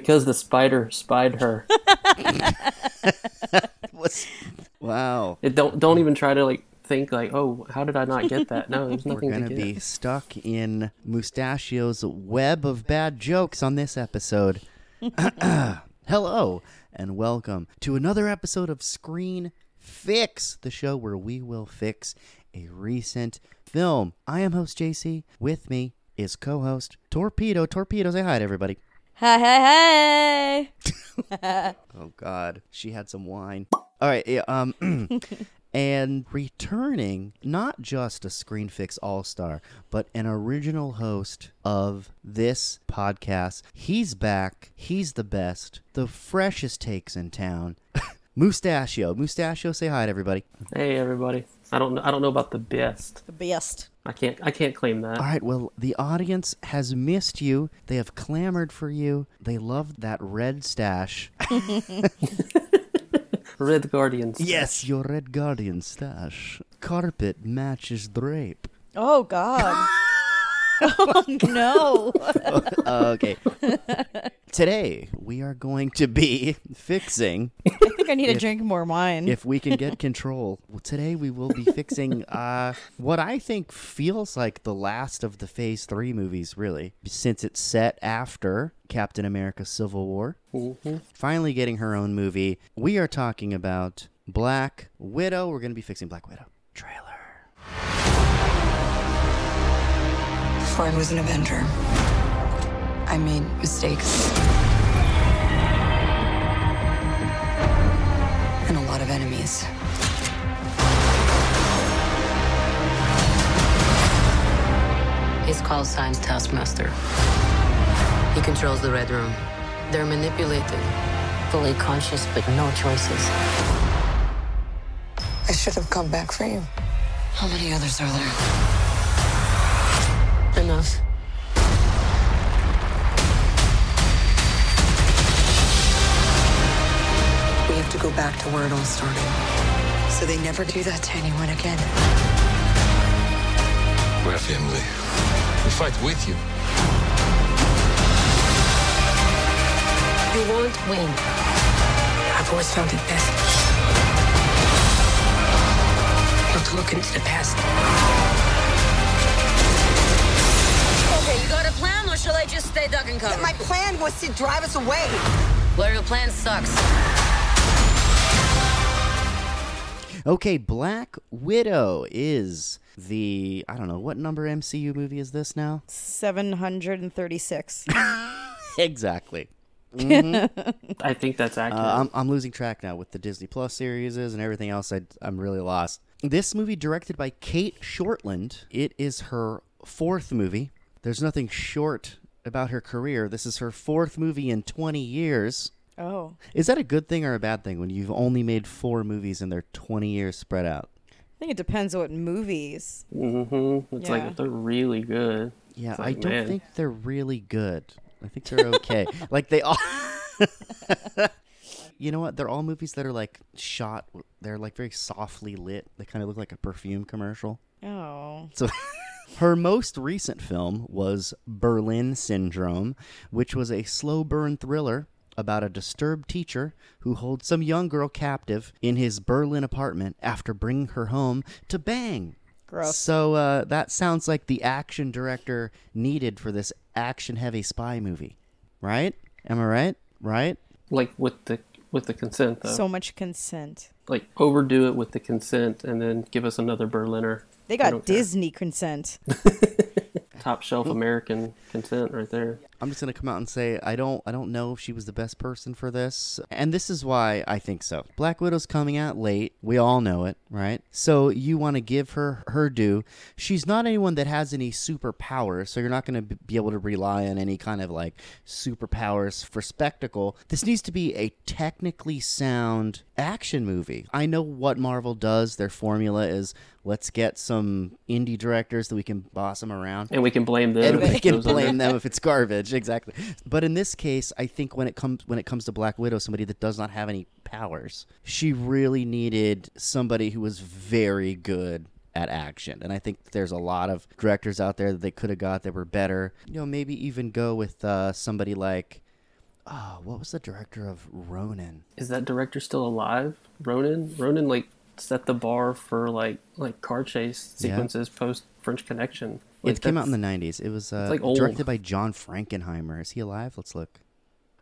because the spider spied her. What's, wow. It don't don't even try to like think like, oh, how did I not get that? No, there's nothing We're going to get. be stuck in Mustachio's web of bad jokes on this episode. Hello, and welcome to another episode of Screen Fix, the show where we will fix a recent film. I am host JC. With me is co host Torpedo. Torpedo, say hi to everybody. Hi, hi, hi. Oh God, she had some wine. All right, yeah, um, and returning not just a Screen Fix All Star, but an original host of this podcast. He's back. He's the best. The freshest takes in town. Mustachio, Mustachio, say hi to everybody. Hey everybody. I don't know I don't know about the best. The best. I can't I can't claim that. All right, well, the audience has missed you. They have clamored for you. They love that red stash. Red Guardians. Yes, your red guardian stash. Carpet matches drape. Oh, God. oh, no. okay. Today we are going to be fixing I think I need to drink more wine. if we can get control. Well, today we will be fixing uh, what I think feels like the last of the Phase 3 movies, really, since it's set after Captain America Civil War. Finally getting her own movie. We are talking about Black Widow. We're going to be fixing Black Widow. Trailer. Before I was an Avenger, I made mistakes. And a lot of enemies. His call sign's Taskmaster. He controls the Red Room. They're manipulated, fully conscious, but no choices. I should have come back for you. How many others are there? Go back to where it all started. So they never do that to anyone again. We're family. We fight with you. You won't win. I've always found it best not to look into the past. Okay, you got a plan, or shall I just stay duck and cover? My plan was to drive us away. Well, your plan sucks. Okay, Black Widow is the I don't know what number MCU movie is this now? 736. exactly. I think that's accurate. Uh, I'm I'm losing track now with the Disney Plus series and everything else. I I'm really lost. This movie directed by Cate Shortland. It is her fourth movie. There's nothing short about her career. This is her fourth movie in 20 years. Oh. Is that a good thing or a bad thing when you've only made four movies and they're 20 years spread out? I think it depends on what movies. mm-hmm. It's Yeah. like they're really good. Yeah, It's I don't man. think they're really good. I think they're okay. like they all. you know what? They're all movies that are like shot. They're like very softly lit. They kind of look like a perfume commercial. Oh. So. Her most recent film was Berlin Syndrome, which was a slow burn thriller about a disturbed teacher who holds some young girl captive in his Berlin apartment after bringing her home to bang. Gross. So uh, that sounds like the action director needed for this action-heavy spy movie, right? Am I right? Right? Like with the with the consent though. So much consent. like overdo it with the consent and then give us another Berliner. They got don't care. Disney consent. top shelf American consent right there. I'm just gonna come out and say I don't I don't know if she was the best person for this, and this is why I think so. Black Widow's coming out late. We all know it, right? So you want to give her her due. She's not anyone that has any superpowers, so you're not gonna be able to rely on any kind of like superpowers for spectacle. This needs to be a technically sound action movie. I know what Marvel does. Their formula is let's get some indie directors that we can boss them around And we can blame them. and we can blame them if it's garbage exactly but in this case i think when it comes when it comes to black widow somebody that does not have any powers she really needed somebody who was very good at action and i think there's a lot of directors out there that they could have got that were better you know maybe even go with uh, somebody like oh, what was the director of Ronin? Is that director still alive? Ronin? Ronin like set the bar for like like car chase Yeah. sequences post French Connection. Like, it came out in the 90s. It was uh, like directed by John Frankenheimer. Is he alive? Let's look.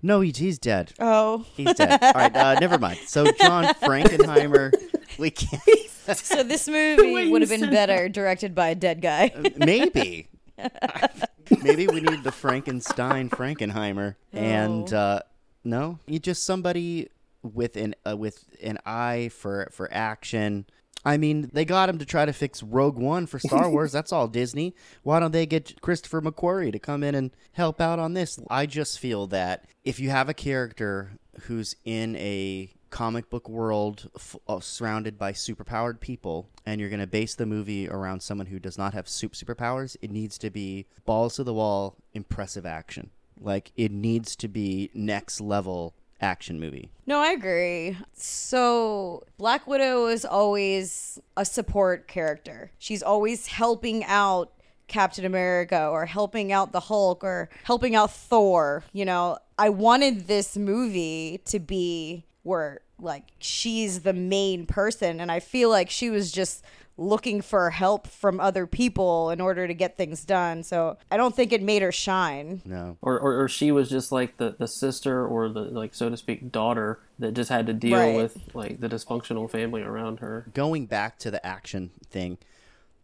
No, he, he's dead. Oh, He's dead. All right, uh, never mind. So John Frankenheimer, we can't. so this movie would have been said better directed by a dead guy. Maybe. Maybe we need the Frankenstein Frankenheimer. And uh, no, you just somebody with an uh, with an eye for for action. I mean, they got him to try to fix Rogue One for Star Wars. That's all Disney. Why don't they get Christopher McQuarrie to come in and help out on this? I just feel that if you have a character who's in a comic book world f- uh, surrounded by superpowered people and you're going to base the movie around someone who does not have sup- superpowers it needs to be balls to the wall impressive action like it needs to be next level action movie No, I agree. So, Black Widow is always a support character. She's always helping out Captain America or helping out the Hulk or helping out Thor. You know, I wanted this movie to be where, like, she's the main person. And I feel like she was just looking for help from other people in order to get things done. So, I don't think it made her shine. no Or, or, or she was just like the, the sister or the like so to speak daughter that just had to deal Right. with like the dysfunctional family around her. going back to the action thing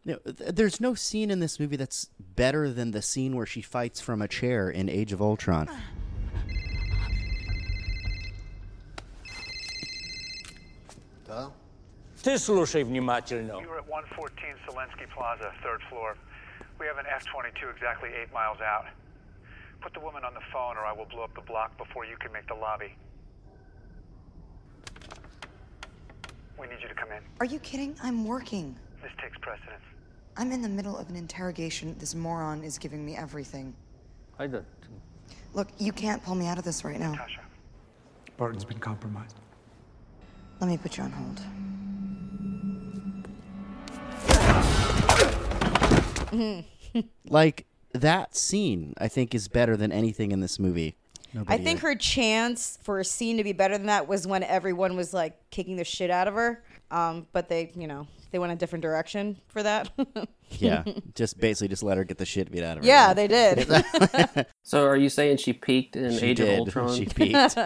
you know, th- there's no scene in this movie that's better than the scene where she fights from a chair in Age of Ultron. Ты слушай внимательно. You were at 114 Selensky Plaza, third floor. We have an F 22 exactly eight miles out. Put the woman on the phone, or I will blow up the block before you can make the lobby. We need you to come in. Are you kidding? I'm working. This takes precedence. I'm in the middle of an interrogation. This moron is giving me everything. I don't. Look, you can't pull me out of this right now. Tasha. Barton's been compromised. Let me put you on hold. Like that scene, I think is better than anything in this movie. I Nobody- think her chance for a scene to be better than that was when everyone was like kicking the shit out of her. Um, but they, you know, they went a different direction for that. yeah, just basically just let her get the shit beat out of her. yeah, they did. So are you saying she peaked in She Age did. of Ultron? She peaked.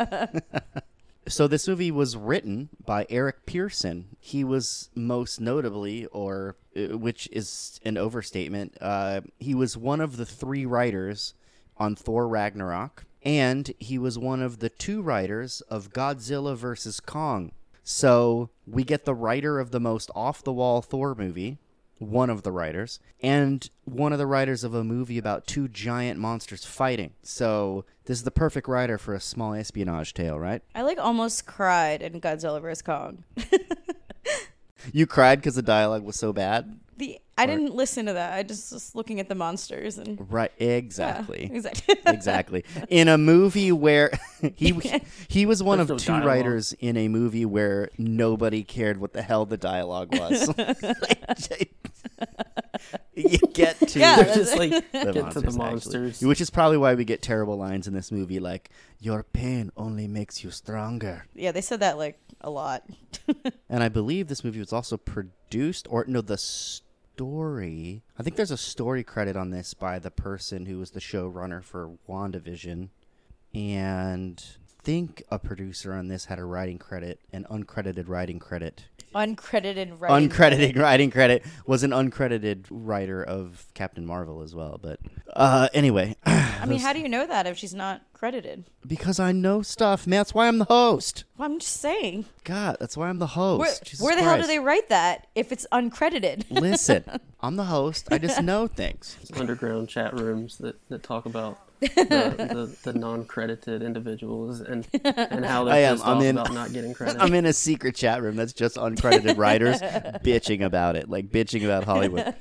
So this movie was written by Eric Pearson. He was most notably, or uh, which is an overstatement, uh, he was one of the three writers on Thor Ragnarok, and he was one of the two writers of Godzilla vs Kong. So we get the writer of the most off-the-wall Thor movie, one of the writers, and one of the writers of a movie about two giant monsters fighting. So this is the perfect writer for a small espionage tale, right? I like almost cried in Godzilla vs Kong. You cried because the dialogue was so bad, The I didn't listen to that. I just was looking at the monsters and right? Yeah, Exactly. exactly. exactly. In a movie where he he was one There's of two dialogue. writers in a movie where nobody cared what the hell the dialogue was. you get to Yeah, just like the get to the monsters, actually. monsters. which is probably why we get terrible lines in this movie, like "Your pain only makes you stronger." yeah, they said that like a lot. And I believe this movie was also produced, or no, the story. I think there's a story credit on this by the person who was the showrunner for WandaVision. And think a producer on this had a writing credit, an uncredited writing credit. Uncredited writing. Uncredited writing credit was an uncredited writer of Captain Marvel as well. But uh, anyway, I mean, how do you know that if she's not credited? because I know stuff, man. That's why I'm the host. Well, I'm just saying. God, that's why I'm the host. Where, Jesus where the hell do Christ. they write that if it's uncredited? Listen, I'm the host. I just know things. underground chat rooms that, that talk about the, the, the non-credited individuals and and how they're am. pissed I'm off in- about not getting credit. I'm in a secret chat room that's just uncredited writers bitching about it, like bitching about Hollywood.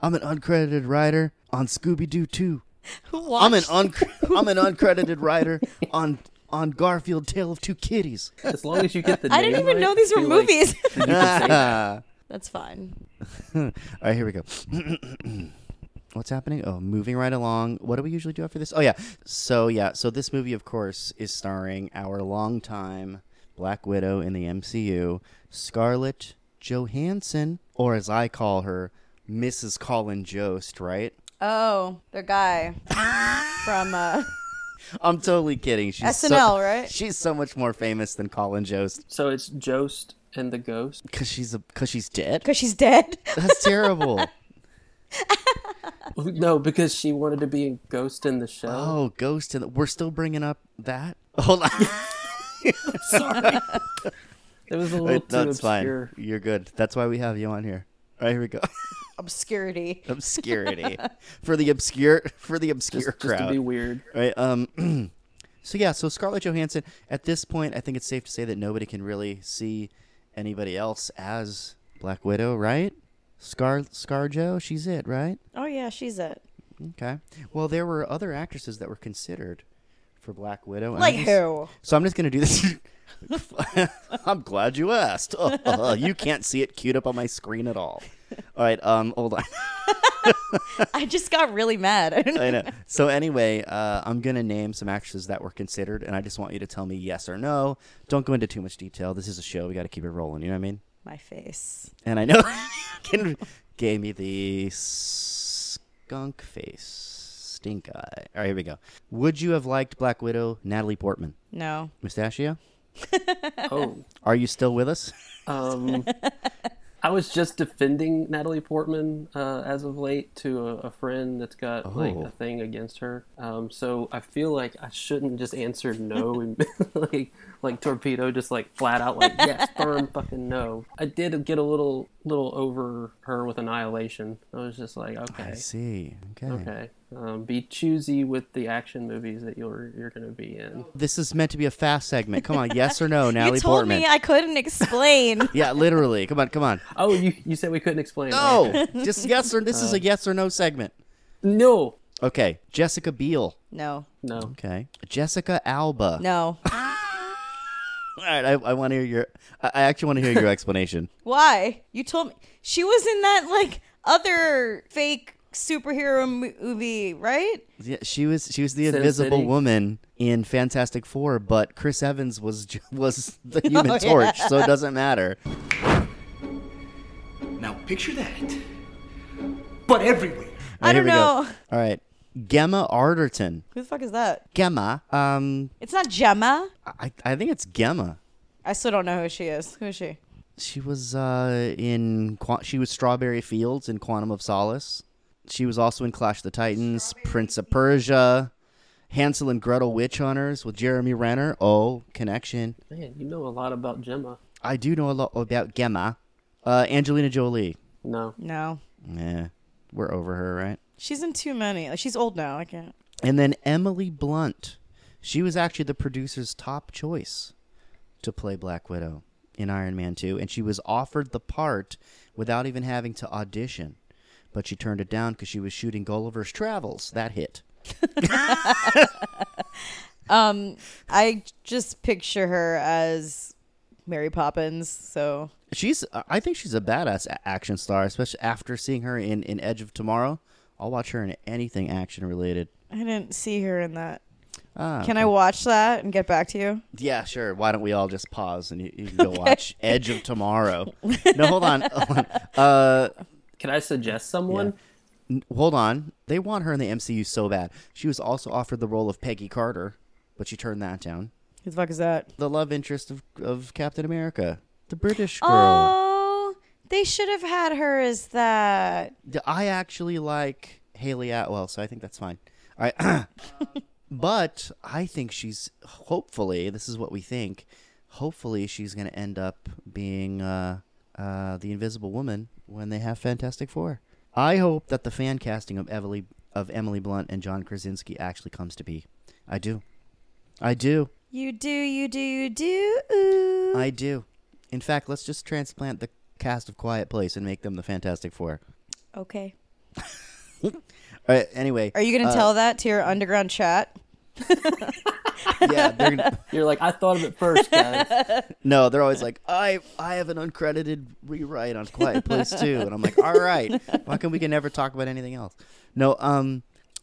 I'm an uncredited writer on Scooby Doo 2. Who I'm an un- I'm an uncredited writer on on Garfield Tale of Two Kitties. as long as you get the I didn't even right, know these were feel like movies. you can say that. That's fine. All right, here we go. what's happening? Oh, moving right along. What do we usually do after this? Oh yeah. So yeah. So this movie, of course, is starring our longtime Black Widow in the MCU, Scarlett Johansson, or as I call her, Mrs. Colin Jost. Right? Oh, the guy from uh, I'm totally kidding. She's so- SNL, right? She's so much more famous than Colin Jost So it's Jost and the Ghost. because she's a because she's dead. because she's dead. That's terrible. No, because she wanted to be a ghost in the show. Oh, Ghost. In the, we're still bringing up that. Hold on. Sorry. It was a little Wait, too That's fine. You're good. That's why we have you on here. All right, here we go. Obscurity. Obscurity for the obscure for the obscure Just, just to be weird. Right. Um. so yeah. So Scarlett Johansson. At this point, I think it's safe to say that nobody can really see anybody else as Black Widow, right? Scar ScarJo. She's it, right? Oh yeah, she's it. Okay. Well, there were other actresses that were considered for Black Widow. and Like I'm just- who? So I'm just gonna do this. I'm glad you asked. you can't see it queued up on my screen at all. All right. Um. Hold on. I just got really mad. I don't I know. know. So anyway, uh, I'm gonna name some actresses that were considered, and I just want you to tell me yes or no. Don't go into too much detail. This is a show. We got to keep it rolling. You know what I mean? My face. And I know Ken gave me the skunk face, stink eye. All right, here we go. Would you have liked Black Widow, Natalie Portman, No. Mustachio? Oh, Are you still with us? um, I was just defending Natalie Portman uh, as of late to a, a friend that's got like Oh. a thing against her. Um, so I feel like I shouldn't just answer no and like like torpedo, just like flat out like yes, firm fucking no. I did get a little little over her with Annihilation. I was just like okay, I see. Okay. okay. Um, be choosy with the action movies that you're you're gonna be in. This is meant to be a fast segment. Come on, yes or no, Natalie Portman. You told Portman. me I couldn't explain. yeah, literally. Come on, come on. Oh, you you said we couldn't explain. No, Okay. just yes or this is a yes or no segment. no, Okay, Jessica Biel. no. no. Okay, Jessica Alba. No. All right, I, I want to hear your. I I actually want to hear your explanation. Why? You told me she was in that like other fake superhero movie, right? Yeah, she was she was the Sin Invisible City. Woman in Fantastic Four, but Chris Evans was was the Human Oh, yeah. Torch, so it doesn't matter. Now picture that. But everywhere. I All right, here don't we go. know. All right, Gemma Arterton. Who the fuck is that? Gemma. Um, It's not Gemma. I I think it's Gemma. I still don't know who she is. Who is she? She was uh, in she was Strawberry Fields in Quantum of Solace. She was also in Clash of the Titans, Prince of Persia, Hansel and Gretel Witch Hunters with Jeremy Renner. Oh, connection. Man, you know a lot about Gemma. I do know a lot about Gemma. Uh, Angelina Jolie. No. No. Yeah, we're over her, right? She's in too many. Like, she's old now. I can't. And then Emily Blunt. She was actually the producer's top choice to play Black Widow in Iron Man 2, and she was offered the part without even having to audition. But she turned it down because she was shooting Gulliver's Travels. That hit. Um, I just picture her as Mary Poppins. So She's, I think she's a badass action star, especially after seeing her in, in Edge of Tomorrow. I'll watch her in anything action related. I didn't see her in that. Ah, Can I watch that and get back to you? Yeah, sure. Why don't we all just pause and you, you can go watch Edge of Tomorrow? No, hold on. Hold on. Uh, Can I suggest someone? N- hold on. They want her in the MCU so bad. She was also offered the role of Peggy Carter, but she turned that down. Who the fuck is that? The love interest of, of Captain America, the British girl. Oh, they should have had her as that. I actually like Hayley Atwell, so I think that's fine. All right. but I think she's hopefully, this is what we think, hopefully she's going to end up being uh, uh, the Invisible Woman when they have Fantastic Four. I hope that the fan casting of Emily, of Emily Blunt and John Krasinski actually comes to be. I do. I do. You do, you do, you do. Ooh. I do. In fact, let's just transplant the cast of Quiet Place and make them the Fantastic Four. Okay. All right, anyway. Are you going to uh, tell that to your underground chat? yeah, they're gonna, You're like, I thought of it first, guys. no, they're always like, I I have an uncredited rewrite on Quiet Place too, and I'm like, all right, why can we can never talk about anything else? No, um,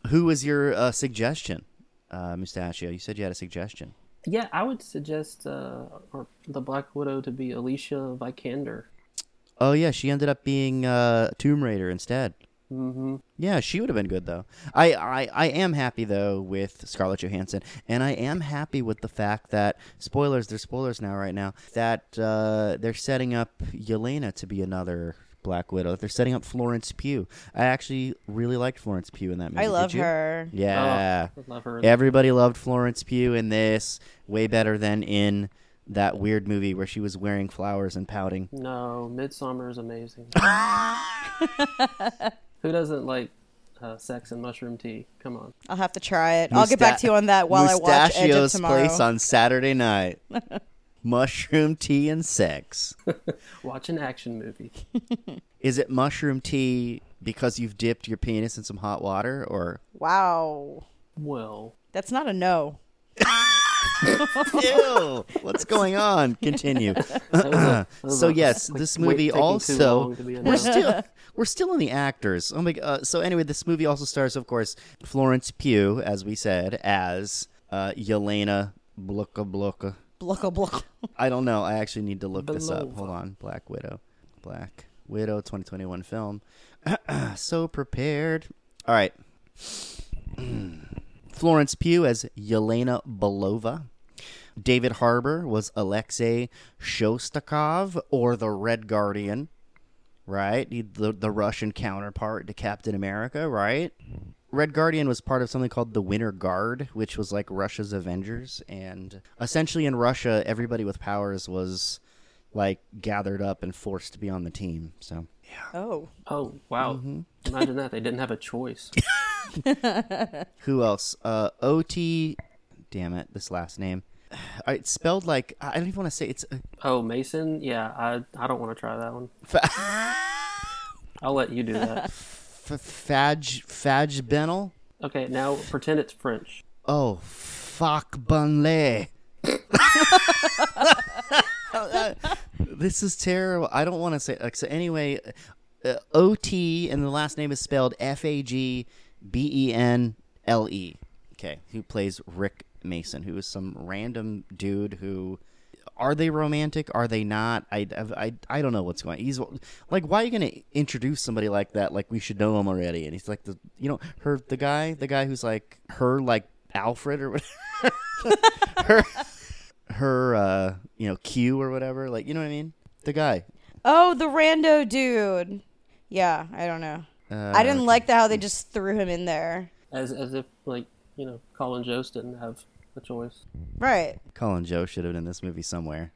who was your uh, suggestion, uh, Mustachio? You said you had a suggestion. yeah, I would suggest uh, or the Black Widow to be Alicia Vikander. Oh yeah, she ended up being uh, Tomb Raider instead. Mm-hmm. Yeah, she would have been good though. I, I I am happy though with Scarlett Johansson, and I am happy with the fact that spoilers. There's spoilers now, right now. That uh, they're setting up Yelena to be another Black Widow. They're setting up Florence Pugh. I actually really liked Florence Pugh in that movie. I love her. Yeah, Oh, love her. everybody loved Florence Pugh in this. Way better than in that weird movie where she was wearing flowers and pouting. No, Midsommar is amazing. Who doesn't like uh, sex and mushroom tea? Come on. I'll have to try it. I'll get back to you on that while I watch Edge of Mustachio's Tomorrow. place on Saturday night. mushroom tea and sex. Watch an action movie. Is it mushroom tea because you've dipped your penis in some hot water, or wow, Well, that's not a no. ew? What's going on? Continue. that so a- yes, like, this movie also long to be a we're still we're still in the actors. Oh my! god. so anyway, this movie also stars, of course, Florence Pugh, as we said, as uh, Yelena Bluka Bluka. Blucka blucka. I don't know. I actually need to look this up. Hold on. Black Widow. Black Widow 2021 film. so prepared. All right. Florence Pugh as Yelena Belova. David Harbour was Alexei Shostakov, or the Red Guardian, right? The, the Russian counterpart to Captain America, right? Red Guardian was part of something called the Winter Guard, which was like Russia's Avengers. And essentially in Russia, everybody with powers was like gathered up and forced to be on the team. So, yeah. Oh, Oh wow! Mm-hmm. Imagine that they didn't have a choice. who else? Uh, OT. Damn it, this last name. It's spelled like I don't even want to say it's. Uh, Oh Mason, yeah, I I don't want to try that one. I'll let you do that. F- Faj Benel. Okay, now pretend it's French. Oh, fuck Bunley. this is terrible. I don't want to say. Like, so anyway, uh, OT and the last name is spelled F A G B E N L E. Okay, who plays Rick Mason, who is some random dude who. Are they romantic? Are they not? I, I, I don't know what's going. on. He's like, why are you going to introduce somebody like that? Like we should know him already. And he's like the, you know, her, the guy, the guy who's like her, like Alfred or whatever. her, her, uh, you know, Q or whatever. Like, you know what I mean? The guy. oh, the rando dude. Yeah, I don't know. Uh, I didn't like the how they just threw him in there. As as if like you know Colin Jost didn't have a choice. Right. Colin Jost should have been in this movie somewhere.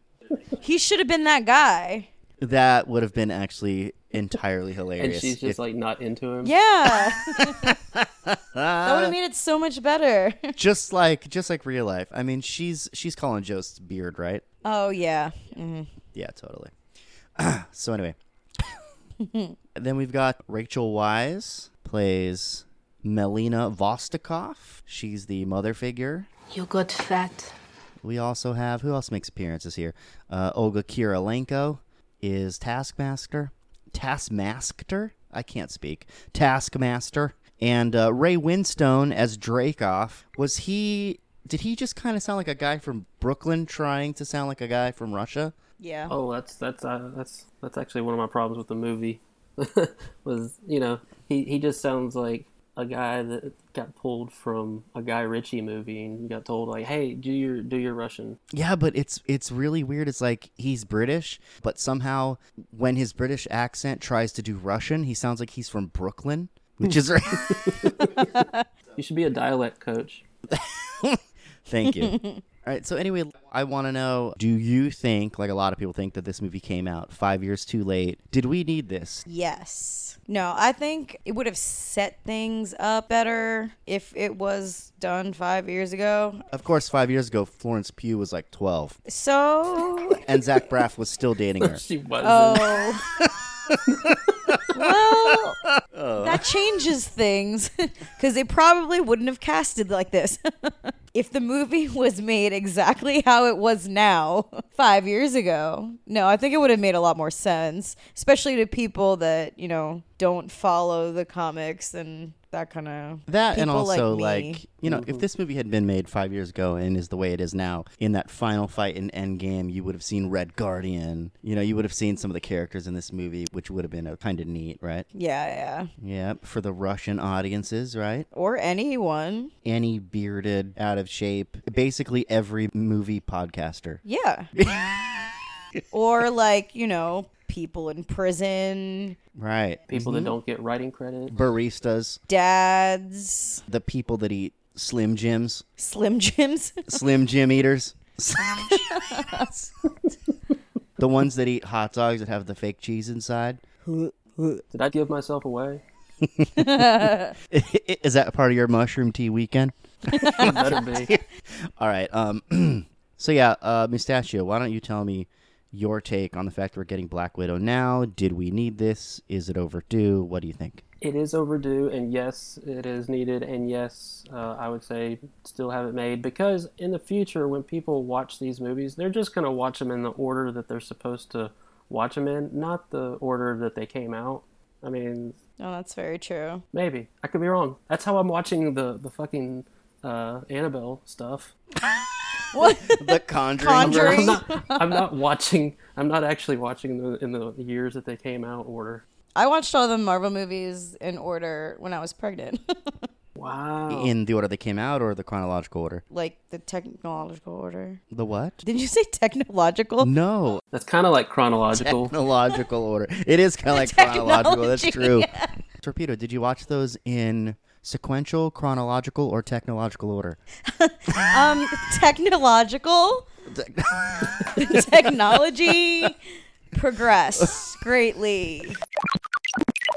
He should have been that guy. That would have been actually entirely hilarious. And she's just if- like not into him. Yeah. that would have made it so much better. just like just like real life. I mean, she's she's Colin Jost's beard, right? oh yeah. hmm Yeah, totally. so anyway, then we've got Rachel Weisz plays Melina Vostokoff. She's the mother figure. You got fat. We also have who else makes appearances here? Uh, Olga Kurylenko is Taskmaster. Taskmaster? I can't speak. Taskmaster. And uh, Ray Winstone as Dreykov. Was he? Did he just kind of sound like a guy from Brooklyn trying to sound like a guy from Russia? Yeah. Oh, that's that's uh, that's that's actually one of my problems with the movie. was you know he he just sounds like a guy that got pulled from a Guy Ritchie movie and got told like, hey, do your do your Russian. Yeah, but it's it's really weird. It's like he's British, but somehow when his British accent tries to do Russian, he sounds like he's from Brooklyn, which is You should be a dialect coach. Thank you. All right. So anyway, I want to know: Do you think, like a lot of people think, that this movie came out five years too late? Did we need this? Yes. No, I think it would have set things up better if it was done five years ago. Of course, five years ago, Florence Pugh was like twelve, So, and Zach Braff was still dating oh, her. She was. oh. well, oh. that changes things because they probably wouldn't have casted like this. if the movie was made exactly how it was now, five years ago, no, I think it would have made a lot more sense, especially to people that you know don't follow the comics and that kind of That and also like, like, you know, if mm-hmm. this movie had been made five years ago and is the way it is now, in that final fight in Endgame, you would have seen Red Guardian. You know, you would have seen some of the characters in this movie, which would have been kind of neat, right? yeah, yeah, Yeah, for the Russian audiences, right? or anyone, Any bearded, out of shape, basically every movie podcaster. yeah, or like you know people in prison, Right. People that don't get writing credit. Baristas, dads, the people that eat Slim Jims, Slim Jims. Slim Jim eaters. the ones that eat hot dogs that have the fake cheese inside. Did I give myself away? Is that part of your mushroom tea weekend? Better be. All right. Um. so yeah, uh, Mustachio, why don't you tell me your take on the fact we're getting Black Widow now? Did we need this? Is it overdue? What do you think? It is overdue, and yes, it is needed, and yes, uh, I would say still have it made because in the future, when people watch these movies, they're just going to watch them in the order that they're supposed to watch them in, not the order that they came out. I mean, Oh, that's very true. maybe I could be wrong. That's how I'm watching the the fucking uh, Annabelle stuff. What? The Conjuring. Conjuring. I'm not, I'm not watching. I'm not actually watching the in the years that they came out order. I watched all the Marvel movies in order when I was pregnant, Wow. In the order they came out, or the chronological order? like the technological order. The what? Did you say technological? No, That's kind of like chronological. technological order. It is kind of like chronological. That's Technology, true. Torpedo, did you watch those in sequential, chronological, or technological order? Um, technological. Technology progressed greatly.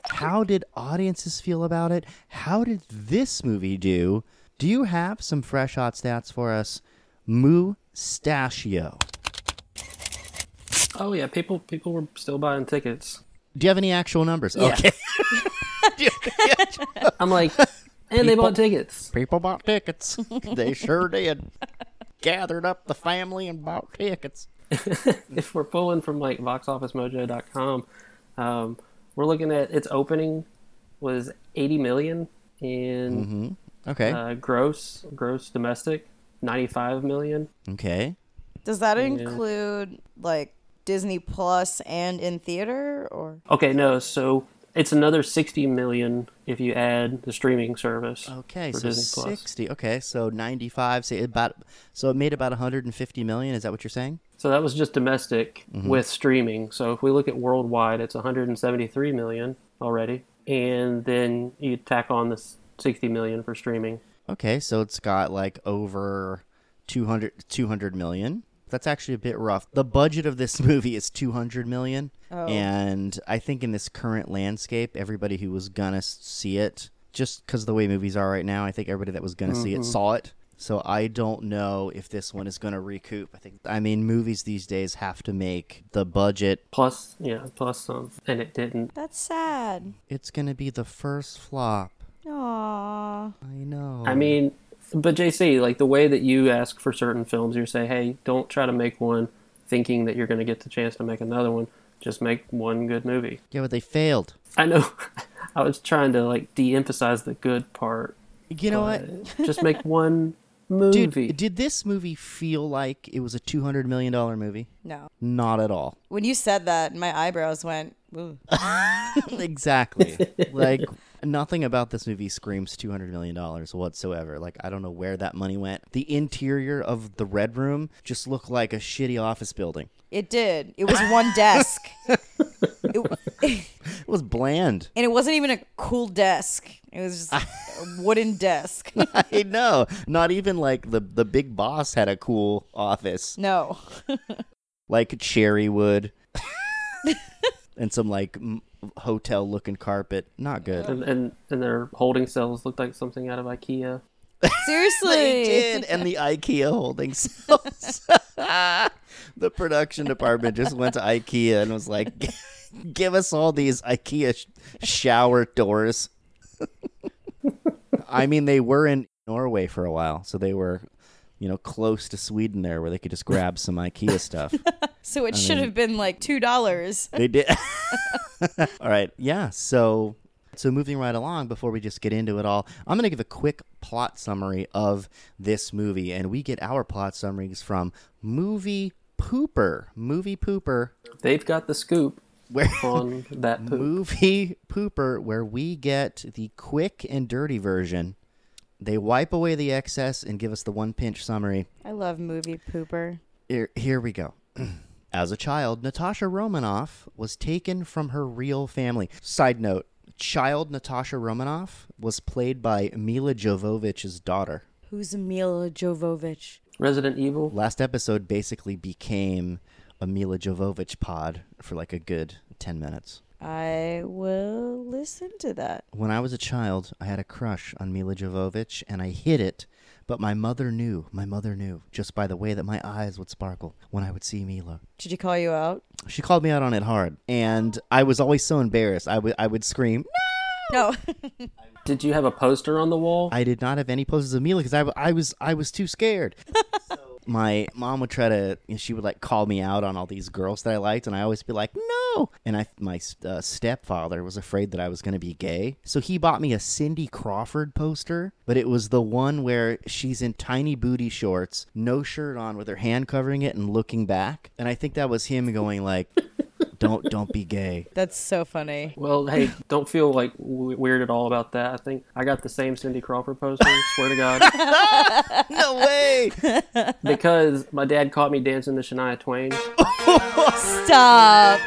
How did audiences feel about it? How did this movie do? Do you have some fresh hot stats for us? Mustachio. Oh yeah, people people were still buying tickets. Do you have any actual numbers? Yeah. Okay. I'm like, and they bought tickets. People bought tickets. they sure did. Gathered up the family and bought tickets. If we're pulling from like boxofficemojo.com, um, we're looking at its opening was 80 million in Okay. uh, gross gross domestic, 95 million. okay. Does that include like Disney Plus and in theater or? Okay, no, so it's another 60 million if you add the streaming service. Okay, so Disney Plus. 60. Okay, so 95 say about so it made about 150 million, is that what you're saying? So that was just domestic Mm-hmm. with streaming. So if we look at worldwide, it's 173 million already, and then you tack on this 60 million for streaming. Okay, so it's got like over 200 200 million. That's actually a bit rough. The budget of this movie is 200 million. Oh. And I think in this current landscape, everybody who was gonna see it, just because of the way movies are right now, I think everybody that was gonna see it mm-hmm. saw it. So I don't know if this one is gonna recoup. I think, I mean, movies these days have to make the budget. Plus, yeah, plus some, and it didn't. That's sad. It's gonna be the first flop. Aww. I know. I mean, but JC, like the way that you ask for certain films, you say, hey, don't try to make one thinking that you're going to get the chance to make another one. Just make one good movie. yeah, but they failed. I know. I was trying to like de-emphasize the good part. You know what? just make one movie. Dude, did this movie feel like it was a two hundred million dollar movie? No. Not at all. When you said that, my eyebrows went. Ooh. exactly. like nothing about this movie screams two hundred million dollars whatsoever. Like I don't know where that money went. The interior of the red room just looked like a shitty office building. It did. It was one desk. It- It was bland. and it wasn't even a cool desk. It was just a wooden desk. I know. Not even like the the big boss had a cool office. no. like cherry wood and some like m- hotel looking carpet. Not good. and, and and their holding cells looked like something out of IKEA. Seriously. They did, and the IKEA holding cells. the production department just went to IKEA and was like, "Give us all these IKEA sh- shower doors." I mean, they were in Norway for a while, so they were you know, close to Sweden there where they could just grab some IKEA stuff. So it I should mean- have been like two dollars. They did. all right. Yeah. So, so moving right along before we just get into it all, I'm going to give a quick plot summary of this movie, and we get our plot summaries from Movie Pooper. Movie Pooper. They've got the scoop Where on that poop. Movie Pooper, where we get the quick and dirty version. They wipe away the excess and give us the one pinch summary. I love movie pooper. Here, here we go. As a child, Natasha Romanoff was taken from her real family. Side note child Natasha Romanoff was played by Milla Jovovich's daughter. Who's Milla Jovovich? Resident Evil. Last episode basically became a Milla Jovovich pod for like a good 10 minutes. I will listen to that. When I was a child, I had a crush on Milla Jovovich and I hid it, but my mother knew. My mother knew just by the way that my eyes would sparkle when I would see Milla. Did she call you out? She called me out on it hard, and I was always so embarrassed. I would I would scream. No. Did you have a poster on the wall? I did not have any posters of Milla because I, w- I was I was too scared. My mom would try to she would like call me out on all these girls that I liked, and I always be like no. And I my uh, stepfather was afraid that I was going to be gay, so he bought me a Cindy Crawford poster, but it was the one where she's in tiny booty shorts, no shirt on, with her hand covering it and looking back. And I think that was him going like, "Don't don't be gay." That's so funny. Well, hey, don't feel like w- weird at all about that. I think I got the same Cindy Crawford poster. swear to God, no way. because my dad caught me dancing to Shania Twain. Stop.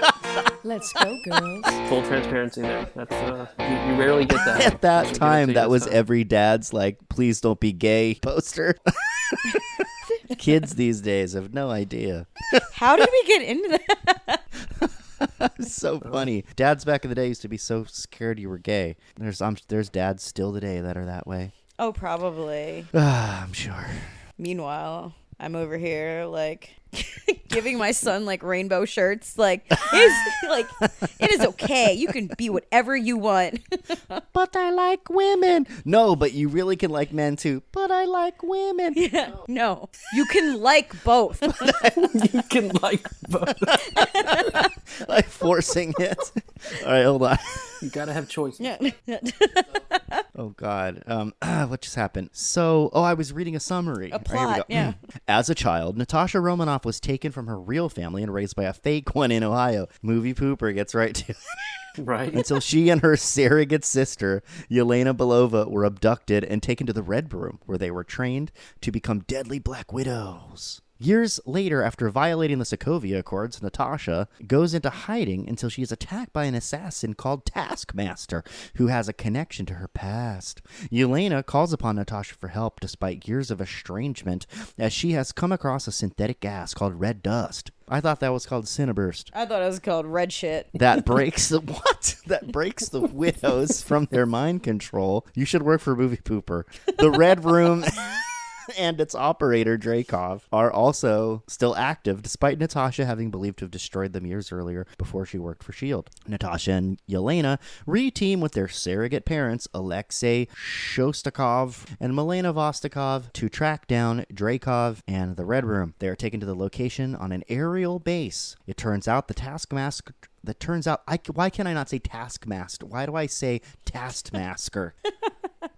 Let's go, girls. Full transparency there. That's uh, you, you rarely get that. At that I'll give it to time, that was time. every dad's like, "Please don't be gay" poster. Kids these days have no idea. How did we get into that? So funny. Dads back in the day used to be so scared you were gay. There's um, there's dads still today that are that way. Oh, probably. I'm sure. Meanwhile, I'm over here like giving my son like rainbow shirts. Like, it's like it is okay. You can be whatever you want. But I like women. No, but you really can like men too. But I like women. yeah. No, you can like both. you can like both. like forcing it. All right, hold on. You gotta have choices. yeah. Oh God. Um, what just happened? So, oh, I was reading a summary. A All right, here we plot, go. yeah. As a child, Natasha Romanoff was taken from her real family and raised by a fake one in Ohio. Movie pooper gets right to it. Right. until she and her surrogate sister, Yelena Belova, were abducted and taken to the Red Room, where they were trained to become deadly Black Widows. Years later, after violating the Sokovia Accords, Natasha goes into hiding until she is attacked by an assassin called Taskmaster, who has a connection to her past. Yelena calls upon Natasha for help despite years of estrangement, as she has come across a synthetic gas called red dust. I thought that was called Cinnaburst I thought it was called red shit. that breaks the what? That breaks the widows from their mind control. You should work for Movie Pooper. The Red Room and its operator Dreykov are also still active, despite Natasha having believed to have destroyed them years earlier before she worked for Shield. Natasha and Yelena re-team with their surrogate parents Alexei Shostakov and Milena Vostokoff to track down Dreykov and the Red Room. They are taken to the location on an aerial base. It turns out the Taskmaster that turns out I, why can I not say taskmaster? Why do I say taskmaster?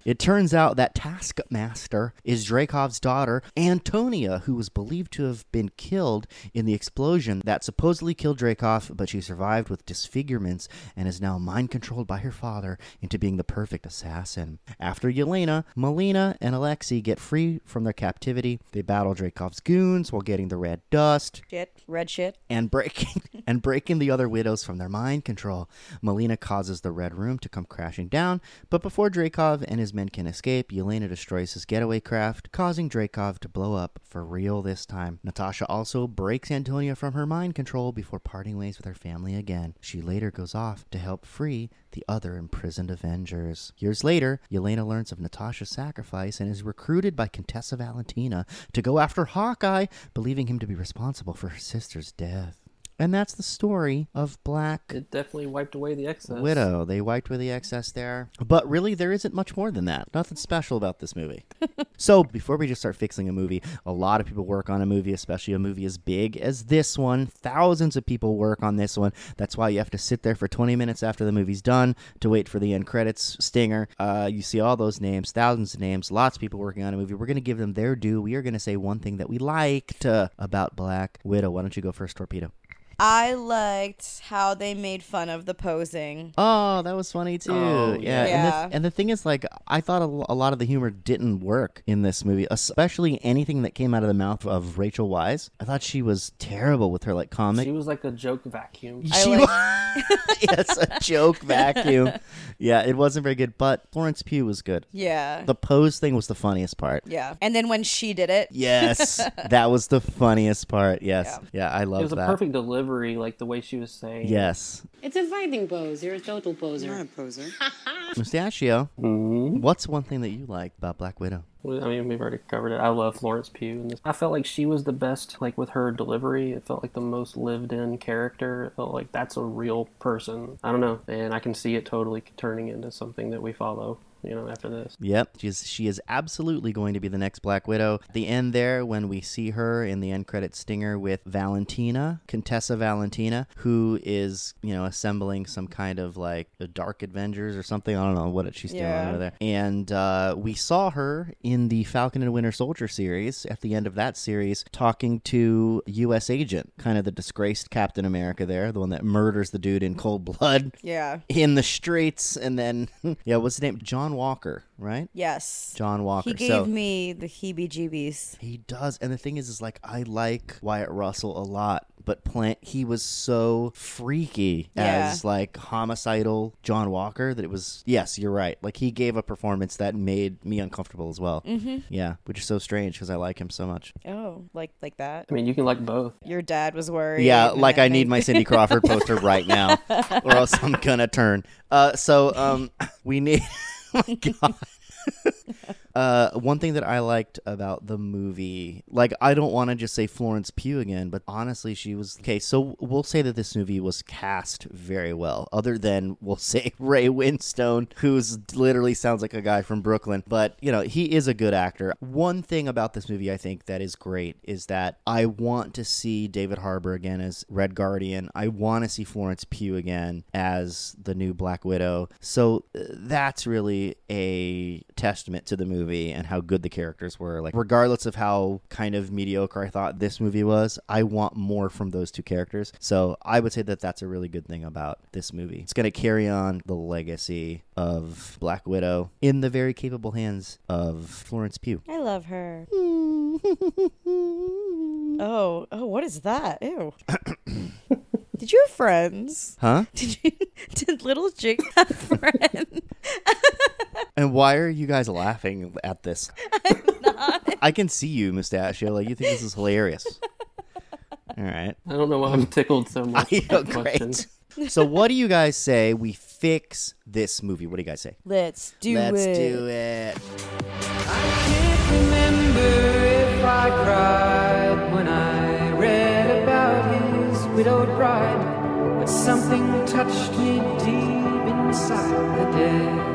It turns out that Taskmaster is Dreykov's daughter, Antonia, who was believed to have been killed in the explosion that supposedly killed Dreykov, but she survived with disfigurements and is now mind controlled by her father into being the perfect assassin. After Yelena, Melina and Alexei get free from their captivity. They battle Dreykov's goons while getting the red dust Shit. Red shit. and breaking and breaking the other widows from their mind control. Melina causes the Red Room to come crashing down, but before Dreykov and his men can escape, Yelena destroys his getaway craft, causing Dreykov to blow up for real this time. Natasha also breaks Antonia from her mind control before parting ways with her family again. She later goes off to help free the other imprisoned Avengers. Years later, Yelena learns of Natasha's sacrifice and is recruited by Contessa Valentina to go after Hawkeye, believing him to be responsible for her sister's death. And that's the story of Black It definitely wiped away the excess. Widow. They wiped with the excess there. But really, there isn't much more than that. Nothing special about this movie. so, before we just start fixing a movie, a lot of people work on a movie, especially a movie as big as this one. Thousands of people work on this one. That's why you have to sit there for 20 minutes after the movie's done to wait for the end credits stinger. Uh, you see all those names, thousands of names, lots of people working on a movie. We're going to give them their due. We are going to say one thing that we liked uh, about Black Widow. Why don't you go first, Torpedo? I liked how they made fun of the posing. Oh, that was funny too. Oh, yeah, yeah. And, the, and the thing is, like, I thought a, a lot of the humor didn't work in this movie, especially anything that came out of the mouth of Rachel Weisz. I thought she was terrible with her like comic. She was like a joke vacuum. I She like- wa- yes, a joke vacuum. Yeah, it wasn't very good, but Florence Pugh was good. Yeah. The pose thing was the funniest part. yeah. And then when she did it, Yes, that was the funniest part. Yes, yeah, I love that. It was a that. perfect delivery, like the way she was saying. Yes, It's a fighting pose. You're a total poser. Not a poser. Mustachio. Mm-hmm. What's one thing that you like about Black Widow? I mean, we've already covered it. I love Florence Pugh in this. I felt like she was the best, like with her delivery. It felt like the most lived-in character. It felt like that's a real person. I don't know, and I can see it totally turning into something that we follow. You know, after this. Yep, she's she is absolutely going to be the next Black Widow. At the end there, when we see her in the end credit stinger with Valentina, Contessa Valentina, who is you know assembling some kind of like the Dark Avengers or something. I don't know what she's doing Yeah. over there. And uh, we saw her in the Falcon and Winter Soldier series. At the end of that series, talking to U.S. agent, kind of the disgraced Captain America there, the one that murders the dude in cold blood yeah. in the streets, and then yeah, what's his name? John Walker, right? Yes. John Walker. He gave so me the heebie jeebies. he does, and the thing is, is like I like Wyatt Russell a lot, but Plant he was so freaky Yeah. as like homicidal John Walker that it was. Yes, you're right. Like he gave a performance that made me uncomfortable as well. Mm-hmm. Yeah, which is so strange because I like him so much. Oh, like like that. I mean, you can like both. Your dad was worried. Yeah, like then I need my Cindy Crawford poster right now, or else I'm gonna turn. Uh, so um, we need. oh my God. Uh, one thing that I liked about the movie, like I don't want to just say Florence Pugh again, but honestly, she was okay. So we'll say that this movie was cast very well, other than we'll say Ray Winstone, who's literally sounds like a guy from Brooklyn, but you know he is a good actor. One thing about this movie I think that is great is that I want to see David Harbour again as Red Guardian. I want to see Florence Pugh again as the new Black Widow. So uh, that's really a testament to the movie and how good the characters were. Like, regardless of how kind of mediocre I thought this movie was, I want more from those two characters. So I would say that that's a really good thing about this movie. It's going to carry on the legacy of Black Widow in the very capable hands of Florence Pugh. I love her. oh, oh, what is that? Ew. Did you have friends? Huh? Did you? Did little Jake have friends? And why are you guys laughing at this? I can see you, Mustachio. Like, you think this is hilarious. All right. I don't know why I'm tickled so much. I by know, great. So, what do you guys say we fix this movie? What do you guys say? Let's do it. Let's it. do it. remember if I cried when I read about his widowed bride, but something touched me deep inside the day.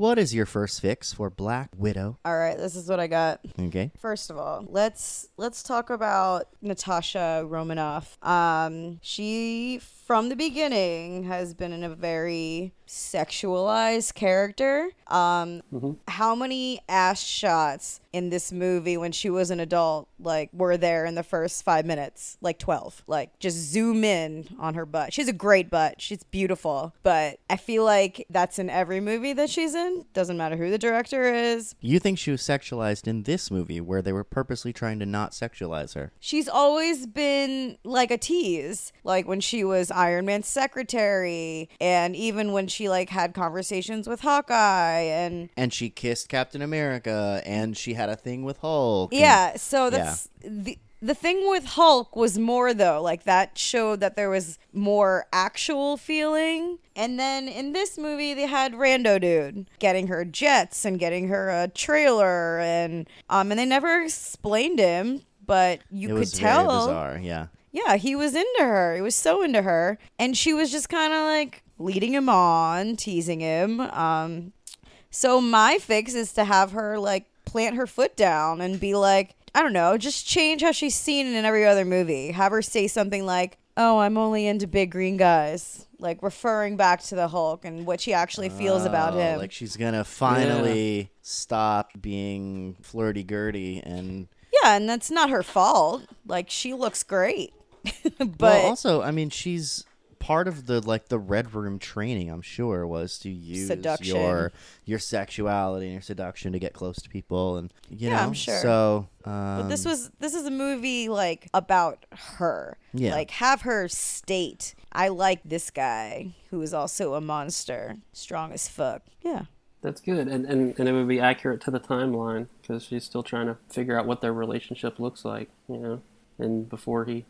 what is your first fix for Black Widow? All right, this is what I got. Okay. First of all, let's let's talk about Natasha Romanoff. Um, she from the beginning has been in a very sexualized character. Um, Mm-hmm. how many ass shots in this movie when she was an adult like were there in the first five minutes? Like twelve. Like just zoom in on her butt. She's a great butt. She's beautiful, but I feel like that's in every movie that she's in. Doesn't matter who the director is. You think she was sexualized in this movie where they were purposely trying to not sexualize her? She's always been like a tease, like when she was Iron Man's secretary, and even when she like had conversations with Hawkeye, and And she kissed Captain America and she had a thing with Hulk. and- yeah. So that's the the thing with Hulk was more though, like that showed that there was more actual feeling. And then in this movie, they had Rando dude getting her jets and getting her a trailer, and um, and they never explained him, but you it could was tell. bizarre. Yeah. Yeah, he was into her. He was so into her. And she was just kind of like leading him on, teasing him. Um so my fix is to have her like plant her foot down and be like, I don't know, just change how she's seen in every other movie. Have her say something like, "Oh, I'm only into big green guys." Like referring back to the Hulk and what she actually feels about Oh, him. Like she's gonna finally stop being flirty girty and yeah, and that's not her fault. Like she looks great. but well, also, I mean, she's part of the like the red room training. I'm sure was to use Seduction. your your sexuality and your seduction to get close to people, and you Yeah, know. I'm sure. So, um, But this was this is a movie like about her. Yeah. Like have her state, I like this guy who is also a monster, strong as fuck. Yeah. That's good, and, and and it would be accurate to the timeline because she's still trying to figure out what their relationship looks like, you know, and before he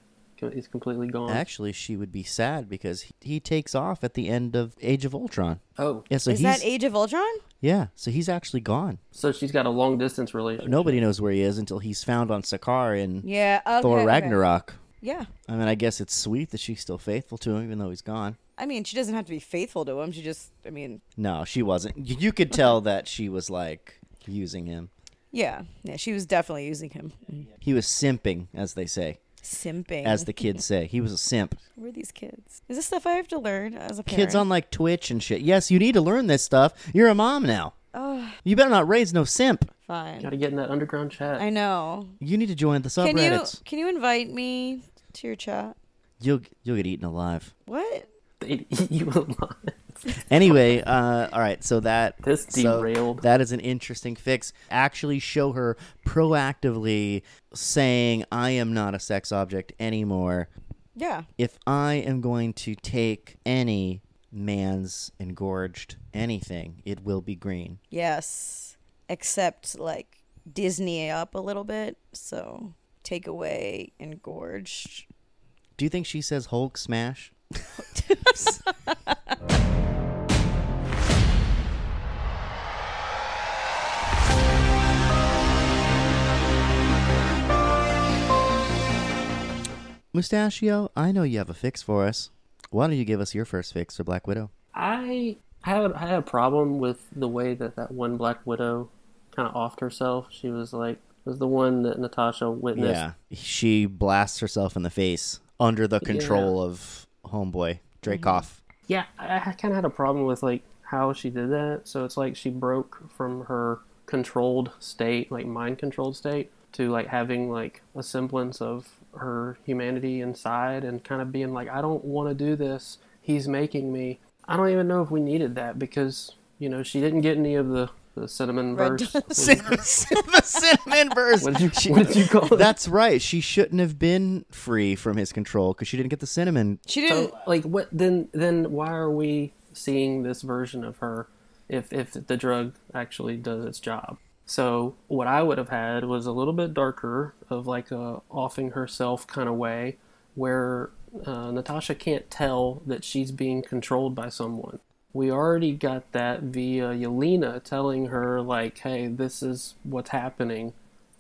he's completely gone. actually she would be sad because he, he takes off at the end of Age of Ultron. Oh, Yeah, so is he's that Age of Ultron? yeah, so he's actually gone. so she's got a long distance relationship. Nobody knows where he is until he's found on Sakaar in Yeah. Okay, Thor okay. Ragnarok. Yeah. I mean, I guess it's sweet that she's still faithful to him, even though he's gone. I mean, she doesn't have to be faithful to him. She just, I mean, No, she wasn't. You, you could tell that she was like using him. yeah, yeah. She was definitely using him, He was simping, as they say, simping. as the kids say. He was a simp. Who are these kids? Is this stuff I have to learn as a parent? Kids on like Twitch and shit. Yes, you need to learn this stuff. You're a mom now. Oh, You better not raise no simp. fine. Got to get in that underground chat. I know. You need to join the Can you subreddits. can you invite me to your chat? You'll you'll get eaten alive. What? They'd eat you alive. Anyway, uh, all right. So that This so that is an interesting fix. Actually, show her proactively saying, "I am not a sex object anymore." Yeah. If I am going to take any man's engorged anything, it will be green. Yes. Except like Disney up a little bit. So take away engorged. Do you think she says Hulk smash? Mustachio, I know you have a fix for us. Why don't you give us your first fix for Black Widow? I had I had a problem with the way that that one Black Widow kind of offed herself. She was like was the one that Natasha witnessed. Yeah, she blasts herself in the face under the control of homeboy Dreykov. Mm-hmm. Yeah, I, I kind of had a problem with like how she did that. So it's like she broke from her controlled state, like mind controlled state, to like having like a semblance of her humanity inside and kind of being like, I don't want to do this. He's making me. I don't even know if we needed that because you know she didn't get any of the the cinnamon Red verse. the cinnamon verse. What did you, what did you call it? That's right. She shouldn't have been free from his control because she didn't get the cinnamon. She didn't So, like, what then? Then why are we seeing this version of her if if the drug actually does its job? So what I would have had was a little bit darker of like a offing herself kind of way, where uh, Natasha can't tell that she's being controlled by someone. We already got that via Yelena telling her like, "Hey, this is what's happening."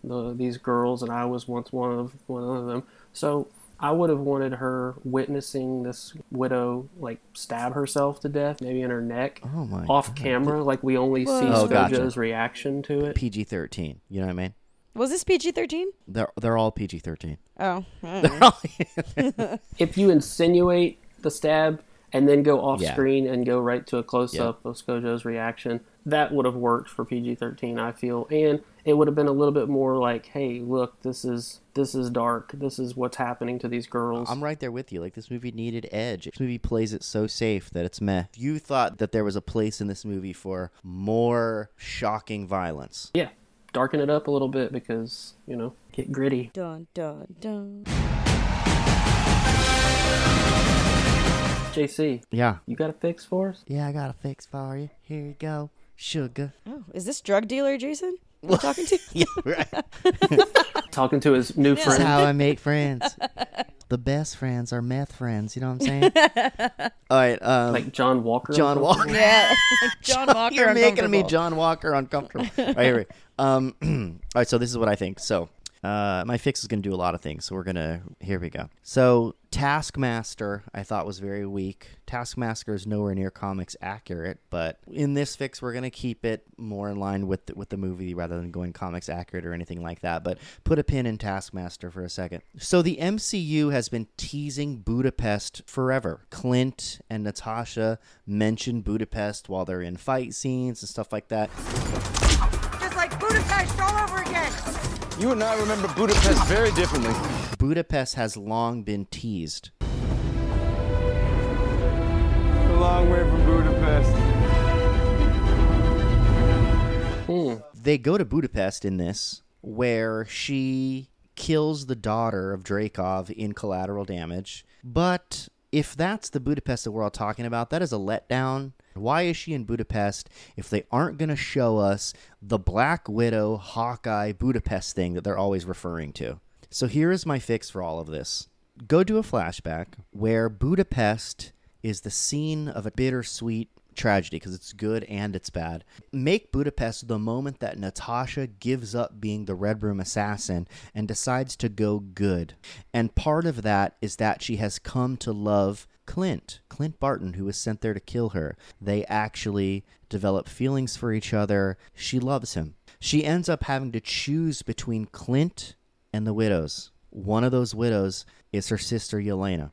The, these girls and I was once one of one of them. So I would have wanted her witnessing this widow like stab herself to death, maybe in her neck, Oh my off camera, like we only see Oh, gotcha. Reaction to it. PG thirteen. You know what I mean? Was this PG thirteen? They're they're all PG thirteen. Oh. I. If you insinuate the stab and then go off Yeah. screen and go right to a close up of ScarJo's reaction. That would have worked for PG thirteen, I feel, and it would have been a little bit more like, "Hey, look, this is this is dark. This is what's happening to these girls." I'm right there with you. Like this movie needed edge. This movie plays it so safe that it's meh. You thought that there was a place in this movie for more shocking violence. yeah, darken it up a little bit because you know get gritty. Dun dun dun. JC, Yeah. you got a fix for us? Yeah, I got a fix for you. Here you go. Sugar. Oh, is this drug dealer Jason? We're talking to? Yeah, right. Talking to his new That's friend. how I make friends. the best friends are meth friends. You know what I'm saying? All right. Um, like John Walker. John Walker. yeah, John Walker. You're making me. John Walker uncomfortable. All right, here we- um, all right, so this is what I think. So, uh, my fix is going to do a lot of things. So we're gonna here we go. So Taskmaster, I thought was very weak. Taskmaster is nowhere near comics accurate, but in this fix, we're gonna keep it more in line with the, with the movie rather than going comics accurate or anything like that. But put a pin in Taskmaster for a second. So the MCU has been teasing Budapest forever. Clint and Natasha mention Budapest while they're in fight scenes and stuff like that. Just like Budapest all over. You and I remember Budapest very differently. Budapest has long been teased. A long way from Budapest. Hmm. They go to Budapest in this, where she kills the daughter of Dreykov in collateral damage. But if that's the Budapest that we're all talking about, that is a letdown. Why is she in Budapest if they aren't going to show us the Black Widow, Hawkeye, Budapest thing that they're always referring to? So here is my fix for all of this go do a flashback where Budapest is the scene of a bittersweet tragedy because it's good and it's bad. Make Budapest the moment that Natasha gives up being the Red Room assassin and decides to go good. And part of that is that she has come to love Clint, Clint Barton, who was sent there to kill her. They actually develop feelings for each other. She loves him. She ends up having to choose between Clint and the widows. One of those widows is her sister Yelena.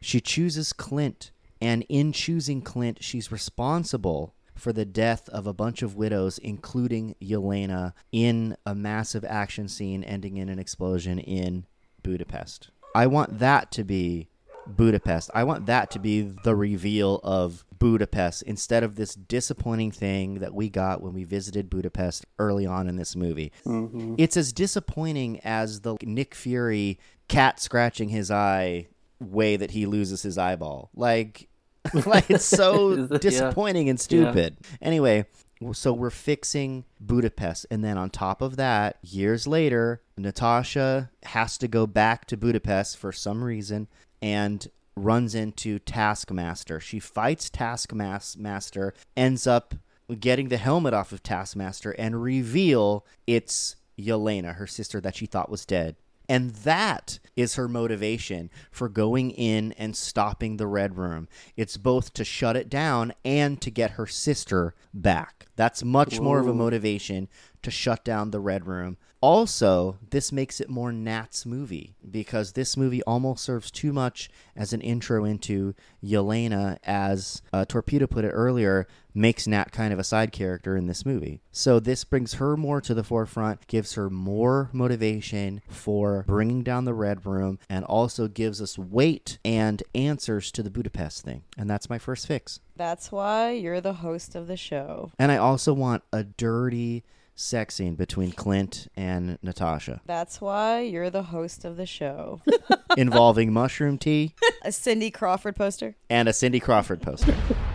She chooses Clint, and in choosing Clint, she's responsible for the death of a bunch of widows, including Yelena, in a massive action scene ending in an explosion in Budapest. I want that to be Budapest. I want that to be the reveal of Budapest instead of this disappointing thing that we got when we visited Budapest early on in this movie. Mm-hmm. It's as disappointing as the Nick Fury cat scratching his eye way that he loses his eyeball. Like like it's so Is it- yeah. disappointing and stupid. Anyway, so we're fixing Budapest and then on top of that, years later, Natasha has to go back to Budapest for some reason and runs into Taskmaster. She fights Taskmaster, ends up getting the helmet off of Taskmaster and reveal it's Yelena, her sister that she thought was dead. And that is her motivation for going in and stopping the Red Room. It's both to shut it down and to get her sister back. That's much more of a motivation to shut down the Red Room. Also, this makes it more Nat's movie because this movie almost serves too much as an intro into Yelena, as uh, Torpedo put it earlier, makes Nat kind of a side character in this movie. So this brings her more to the forefront, gives her more motivation for bringing down the Red Room, and also gives us weight and answers to the Budapest thing. And that's my first fix. That's why you're the host of the show. And I also want a dirty sex scene between Clint and Natasha That's why you're the host of the show. involving mushroom tea A Cindy Crawford poster. and a Cindy Crawford poster.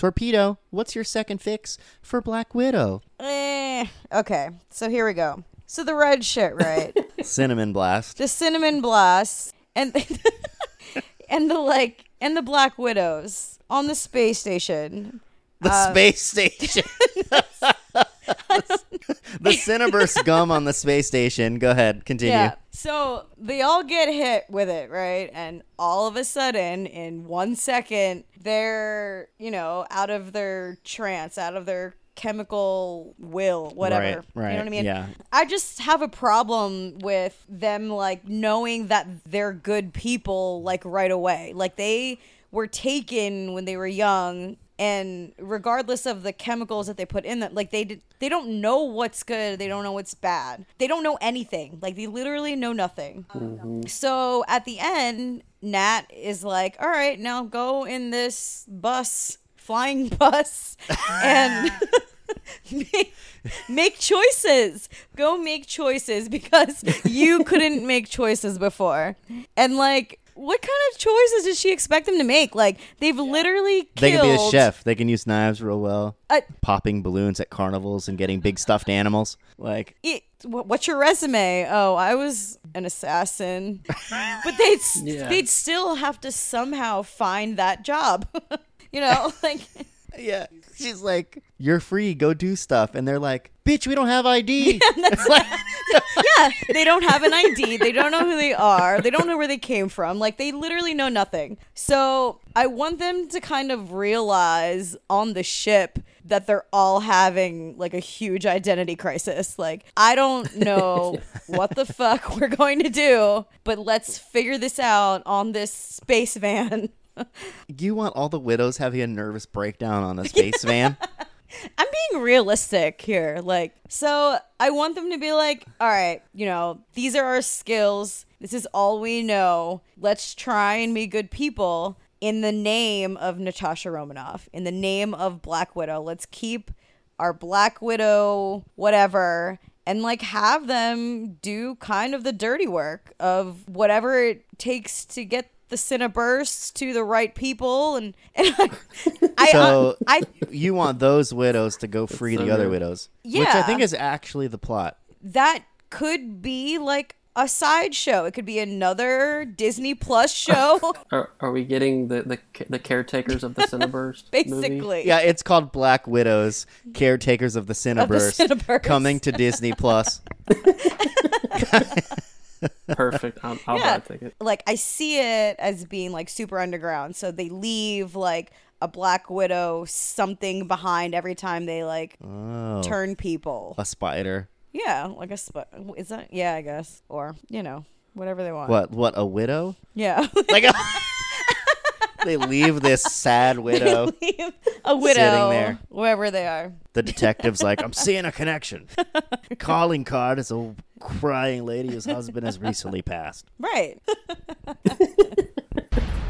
Torpedo, what's your second fix for Black Widow? Eh. Okay, so here we go. So the red shit, right? Cinnamon Blast. the cinnamon blasts and and the like and the black widows on the space station. The space station. the Cinnaburst gum on the space station. Go ahead, continue. Yeah. So they all get hit with it, right? And all of a sudden, in one second, they're, you know, out of their trance, out of their chemical will, whatever. Right, right, You know what I mean? yeah. I just have a problem with them like knowing that they're good people like right away. Like they were taken when they were young and regardless of the chemicals that they put in them like they did, they don't know what's good, they don't know what's bad. They don't know anything. Like they literally know nothing. Mm-hmm. So at the end, Nat is like, "All right, now go in this bus, flying bus and make, make choices. Go make choices because you couldn't make choices before." And like what kind of choices does she expect them to make? Like they've literally They can be a chef. They can use knives real well. Uh, Popping balloons at carnivals and getting big stuffed animals. Like it, wh- what's your resume? Oh, I was an assassin. but they'd yeah. they'd still have to somehow find that job. you know, like yeah. She's like, "You're free. Go do stuff." And they're like, "Bitch, we don't have ID." yeah, they don't have an ID. They don't know who they are. They don't know where they came from. Like they literally know nothing. So I want them to kind of realize on the ship that they're all having like a huge identity crisis. Like I don't know what the fuck we're going to do, but let's figure this out on this space van. You want all the widows having a nervous breakdown on a space van? I'm being realistic here. Like, so I want them to be like, all right, you know, these are our skills. This is all we know. Let's try and be good people in the name of Natasha Romanoff, in the name of Black Widow. Let's keep our Black Widow, whatever, and like have them do kind of the dirty work of whatever it takes to get the Cineburst to the right people and, and I, I, so I you want those widows to go free so the other good. widows, which I think is actually the plot. that could be like a side show. It could be another Disney Plus show. Are, are we getting the, the the caretakers of the Cineburst? movie? Basically. Yeah, it's called Black Widows, caretakers of the Cineburst, Cineburst. coming to Disney Plus. Perfect. I'll, I'll buy a ticket. Like I see it as being like super underground. So they leave like a Black Widow something behind every time they like Oh, turn people. a spider. Yeah, like a sp- is that yeah, I guess. Or, you know, whatever they want. What? What? A widow? Yeah. Like a- they leave this sad widow. A widow there. wherever they are. The detective's like, I'm seeing a connection. Calling card is a crying lady whose husband has recently passed. Right.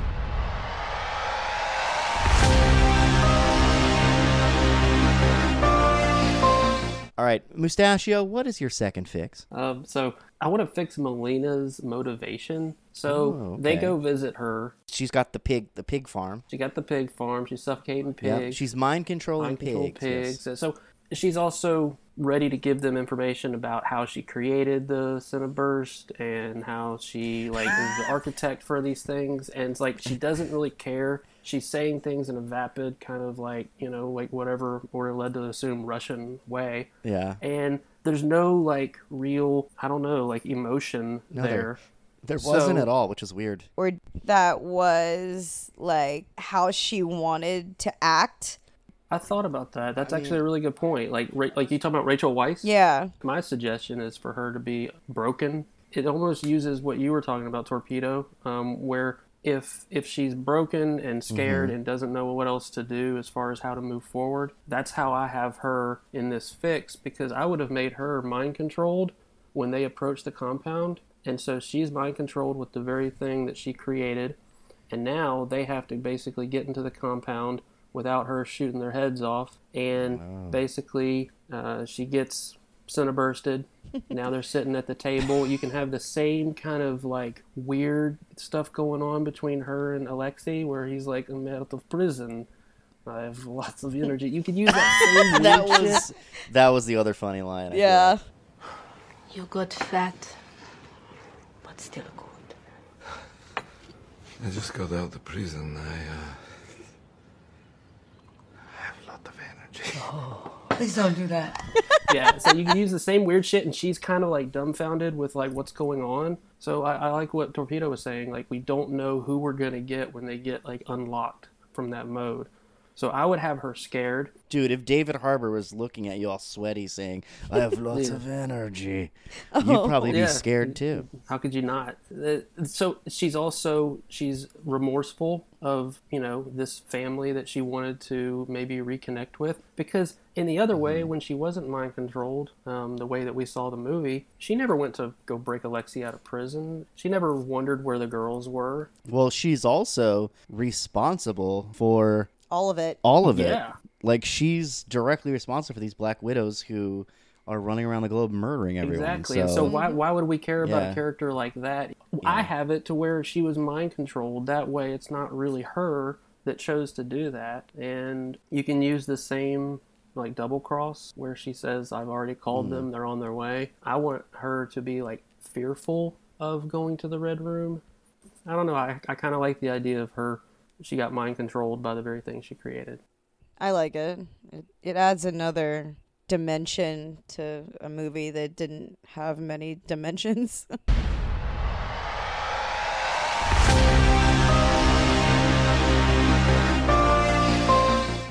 All right, Mustachio, what is your second fix? Um, so I want to fix Melina's motivation. So Oh, they go visit her. She's got the pig, the pig farm. She got the pig farm. She's suffocating Yep, pigs. she's mind controlling control pigs. yes. So she's also ready to give them information about how she created the Cineburst and how she like is the architect for these things. And it's like she doesn't really care. She's saying things in a vapid kind of like you know like whatever we're led to assume Russian way. Yeah. And there's no like real I don't know like emotion No, there. there- There wasn't So- at all, which is weird. or that was like how she wanted to act. I thought about that. That's actually a really good point. Like, Ra- like you talking about Rachel Weisz. Yeah. My suggestion is for her to be broken. It almost uses what you were talking about, torpedo, um, where if if she's broken and scared Mhm. and doesn't know what else to do as far as how to move forward, that's how I have her in this fix because I would have made her mind controlled when they approached the compound, and so she's mind controlled with the very thing that she created, and now they have to basically get into the compound without her shooting their heads off, and basically uh, she gets cinebursted. now they're sitting at the table. You can have the same kind of like weird stuff going on between her and Alexei, where he's like, "I'm out of prison. I have lots of energy." You could use that same that was that was the other funny line. I Yeah. You got fat, but still good. I just got out of prison. I, uh. I have a lot of energy. Please don't do that. yeah, so you can use the same weird shit, and she's kind of like dumbfounded with like what's going on. So I, I like what Torpedo was saying. Like we don't know who we're gonna get when they get like unlocked from that mode. So I would have her scared. Dude, if David Harbour was looking at you all sweaty saying, I have lots Yeah. of energy, Oh. you'd probably Yeah. be scared too. How could you not? Uh, So she's also she's remorseful of you know this family that she wanted to maybe reconnect with because in the other way when she wasn't mind controlled um, the way that we saw the movie she never went to go break Alexei out of prison she never wondered where the girls were Well, she's also responsible for All of it. all of it. Yeah. Like she's directly responsible for these black widows who are running around the globe murdering everyone. Exactly. And so why why would we care about Yeah. a character like that? I have it to where she was mind controlled. That way it's not really her that chose to do that. And you can use the same like double cross where she says I've already called Mm. them, they're on their way. I want her to be like fearful of going to the red room. I don't know. I I kind of like the idea of her she got mind controlled by the very thing she created. I like it. It, it adds another dimension to a movie that didn't have many dimensions.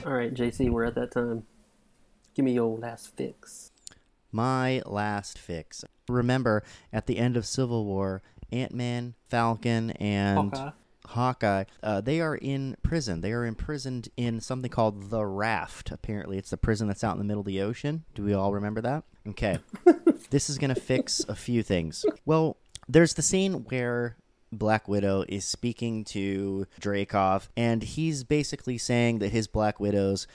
All right, JC, we're at that time. Give me your last fix. My last fix. Remember, at the end of Civil War, Ant Man, Falcon, and Hawkeye. Hawkeye, uh, they are in prison. They are imprisoned in something called the Raft. Apparently, it's the prison that's out in the middle of the ocean. Do we all remember that? Okay. this is going to fix a few things. Well, there's the scene where Black Widow is speaking to Dreykov, and he's basically saying that his Black Widows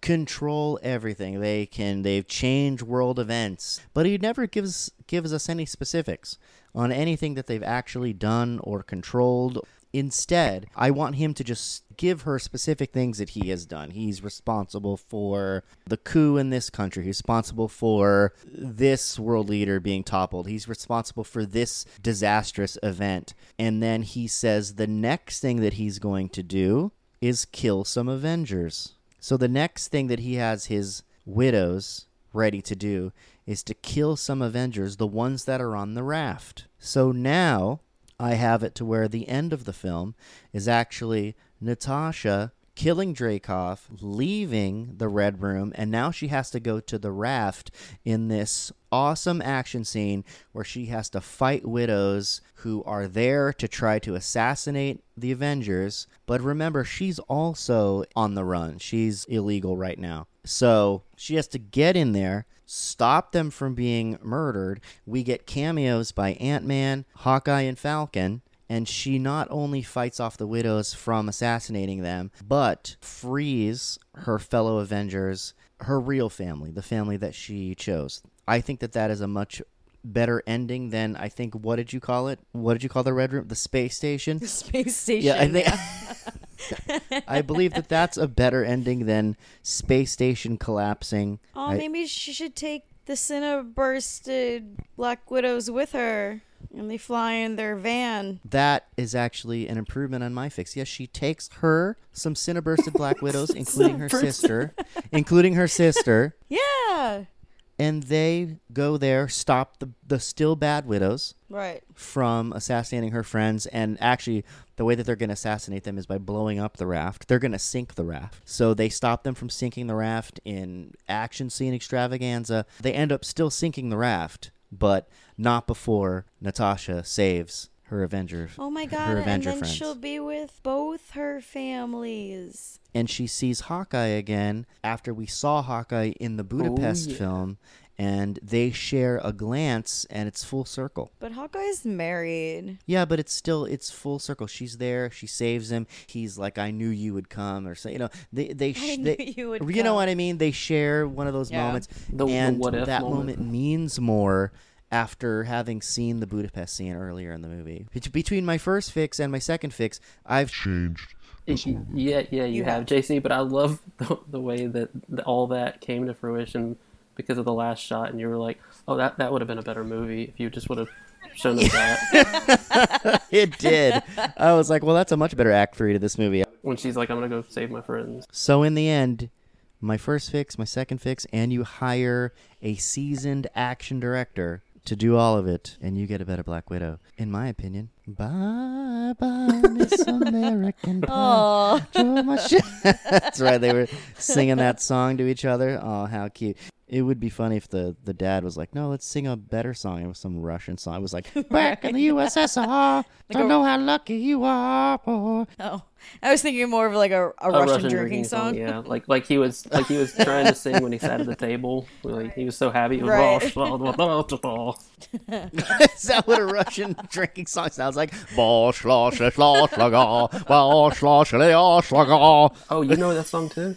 control everything. They can they've changed world events, but he never gives gives us any specifics on anything that they've actually done or controlled. Instead, I want him to just give her specific things that he has done. He's responsible for the coup in this country. He's responsible for this world leader being toppled. He's responsible for this disastrous event. And then he says the next thing that he's going to do is kill some Avengers. So the next thing that he has his widows ready to do is to kill some Avengers, the ones that are on the raft. So now I have it to where the end of the film is actually Natasha killing Dreykov, leaving the Red Room, and now she has to go to the raft in this awesome action scene where she has to fight widows who are there to try to assassinate the Avengers. But remember, she's also on the run. She's illegal right now. So she has to get in there, stop them from being murdered. We get cameos by Ant Man, Hawkeye, and Falcon. And she not only fights off the widows from assassinating them, but frees her fellow Avengers, her real family, the family that she chose. I think that that is a much better ending than I think. What did you call it? What did you call the Red Room? The space station. Space station. Yeah, I think. I believe that that's a better ending than space station collapsing. Oh, I- maybe she should take the Cinebursted Black Widows with her, and they fly in their van. that is actually an improvement on my fix. Yes, she takes her some Cinebursted Black Widows, including her sister, including her sister, Yeah. And they go there, stop the the still bad widows Right. from assassinating her friends. And actually, the way that they're going to assassinate them is by blowing up the raft. They're going to sink the raft. So they stop them from sinking the raft in action scene extravaganza. They end up still sinking the raft, but not before Natasha saves her Avenger. Oh my her god, and Avenger then friends. she'll be with both her families. and she sees Hawkeye again after we saw Hawkeye in the oh, Budapest yeah. film, and they share a glance, and it's full circle. But Hawkeye's married. Yeah, but it's still it's full circle. She's there. She saves him. He's like, "I knew you would come," or so. You know, they they I sh- knew they, you would You know what I mean? They share one of those Yeah. moments, The- the and what if that moment. moment means more after having seen the Budapest scene earlier in the movie. Between my first fix and my second fix, I've changed. Yeah, yeah, you, You have, JC. But I love the, the way that all that came to fruition because of the last shot, and you were like, "Oh, that that would have been a better movie if you just would have shown us that." it did. I was like, well, that's a much better act three to this movie. when she's like, "I'm gonna go save my friends." So in the end, my first fix, my second fix, and you hire a seasoned action director to do all of it, and you get a better Black Widow, in my opinion. Bye bye, Miss American Pie. Aw. Throw my shit- That's right. They were singing that song to each other. Oh, how cute! It would be funny if the, the dad was like, "No, let's sing a better song." It was some Russian song. It was like, "Back in the USSR, I don't a- know how lucky you are, boy." Oh, I was thinking more of like a, a, Russian, drinking, song. Yeah, like like he was like he was trying to sing when he sat at the table. Like he was so happy. He was Right. Is that what a Russian drinking song sounds like? Oh, you know that song too?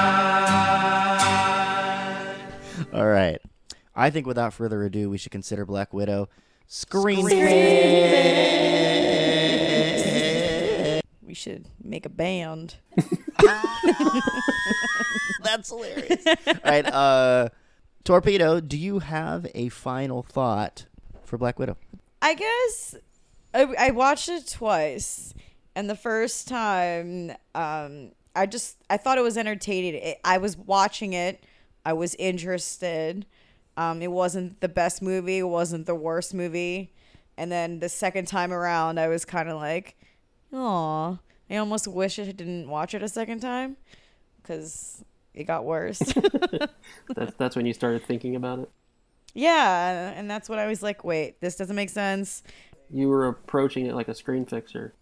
I think without further ado, we should consider Black Widow. Screen. We should make a band. That's hilarious. All right. Uh, Torpedo, do you have a final thought for Black Widow? I guess I, I watched it twice, and the first time, um, I just I thought it was entertaining. It, I was watching it, I was interested. Um, it wasn't the best movie, it wasn't the worst movie, and then the second time around, I was kind of like, "Aw, I almost wish I didn't watch it a second time, because it got worse." That's that's when you started thinking about it. yeah, and that's when I was like, "Wait, this doesn't make sense." You were approaching it like a screen fixer.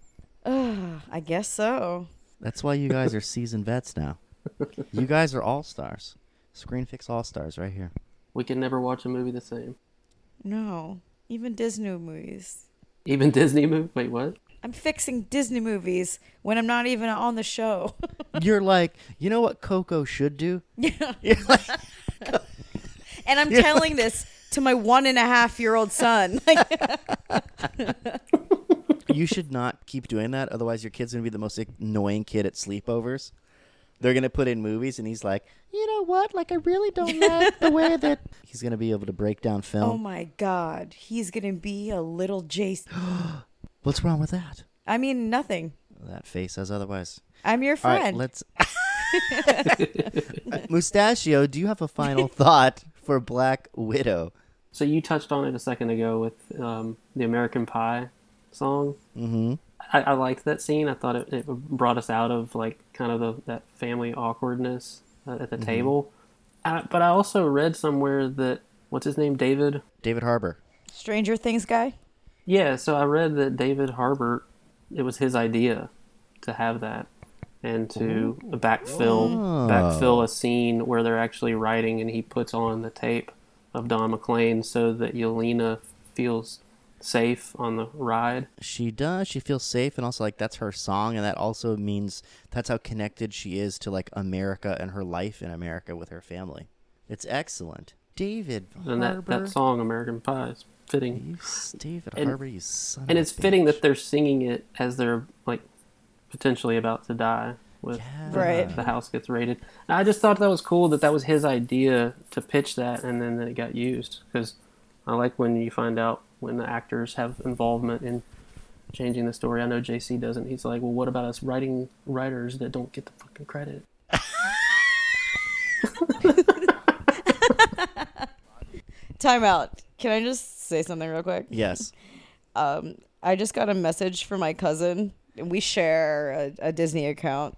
Ugh, I guess so. That's why you guys are seasoned vets now. You guys are all stars. Screen Fix All Stars right here. We can never watch a movie the same. No, even Disney movies. Even Disney movie. Wait, what? I'm fixing Disney movies when I'm not even on the show. You're like, you know what Coco should do? yeah. Like, And I'm You're telling this to my one and a half year old son. you should not keep doing that. Otherwise, your kid's gonna be the most annoying kid at sleepovers. They're gonna put in movies, and he's like, you know what? Like, I really don't like the way that he's gonna be able to break down film. oh my God. He's going to be a little Jason. What's wrong with that? I mean, nothing. That face says otherwise. I'm your All right, friend. let's. Mustachio, do you have a final thought for Black Widow? So you touched on it a second ago with um, the American Pie song. Mm-hmm. I, I liked that scene. I thought it, it brought us out of like kind of the, that family awkwardness uh, at the Mhm. table. Uh, but I also read somewhere that what's his name, David. David Harbour. Stranger Things guy? Yeah, so I read that David Harbour, it was his idea to have that and to backfill Oh. backfill a scene where they're actually writing and he puts on the tape of Don McLean so that Yelena feels safe on the ride. She does. She feels safe, and also like that's her song, and that also means that's how connected she is to like America and her life in America with her family. It's excellent, David And that, Harbour. that song American Pie is fitting. You, David And- Harbour, you son and of it's a fitting that they're singing it as they're like potentially about to die with Right. the house gets raided And i just thought that was cool that that was his idea to pitch that and then it got used because i like when you find out when the actors have involvement in changing the story i know jc doesn't he's like well what about us writing writers that don't get the fucking credit Time out. Can I just say something real quick? Yes. Um, I just got a message from my cousin. We share a, a Disney account.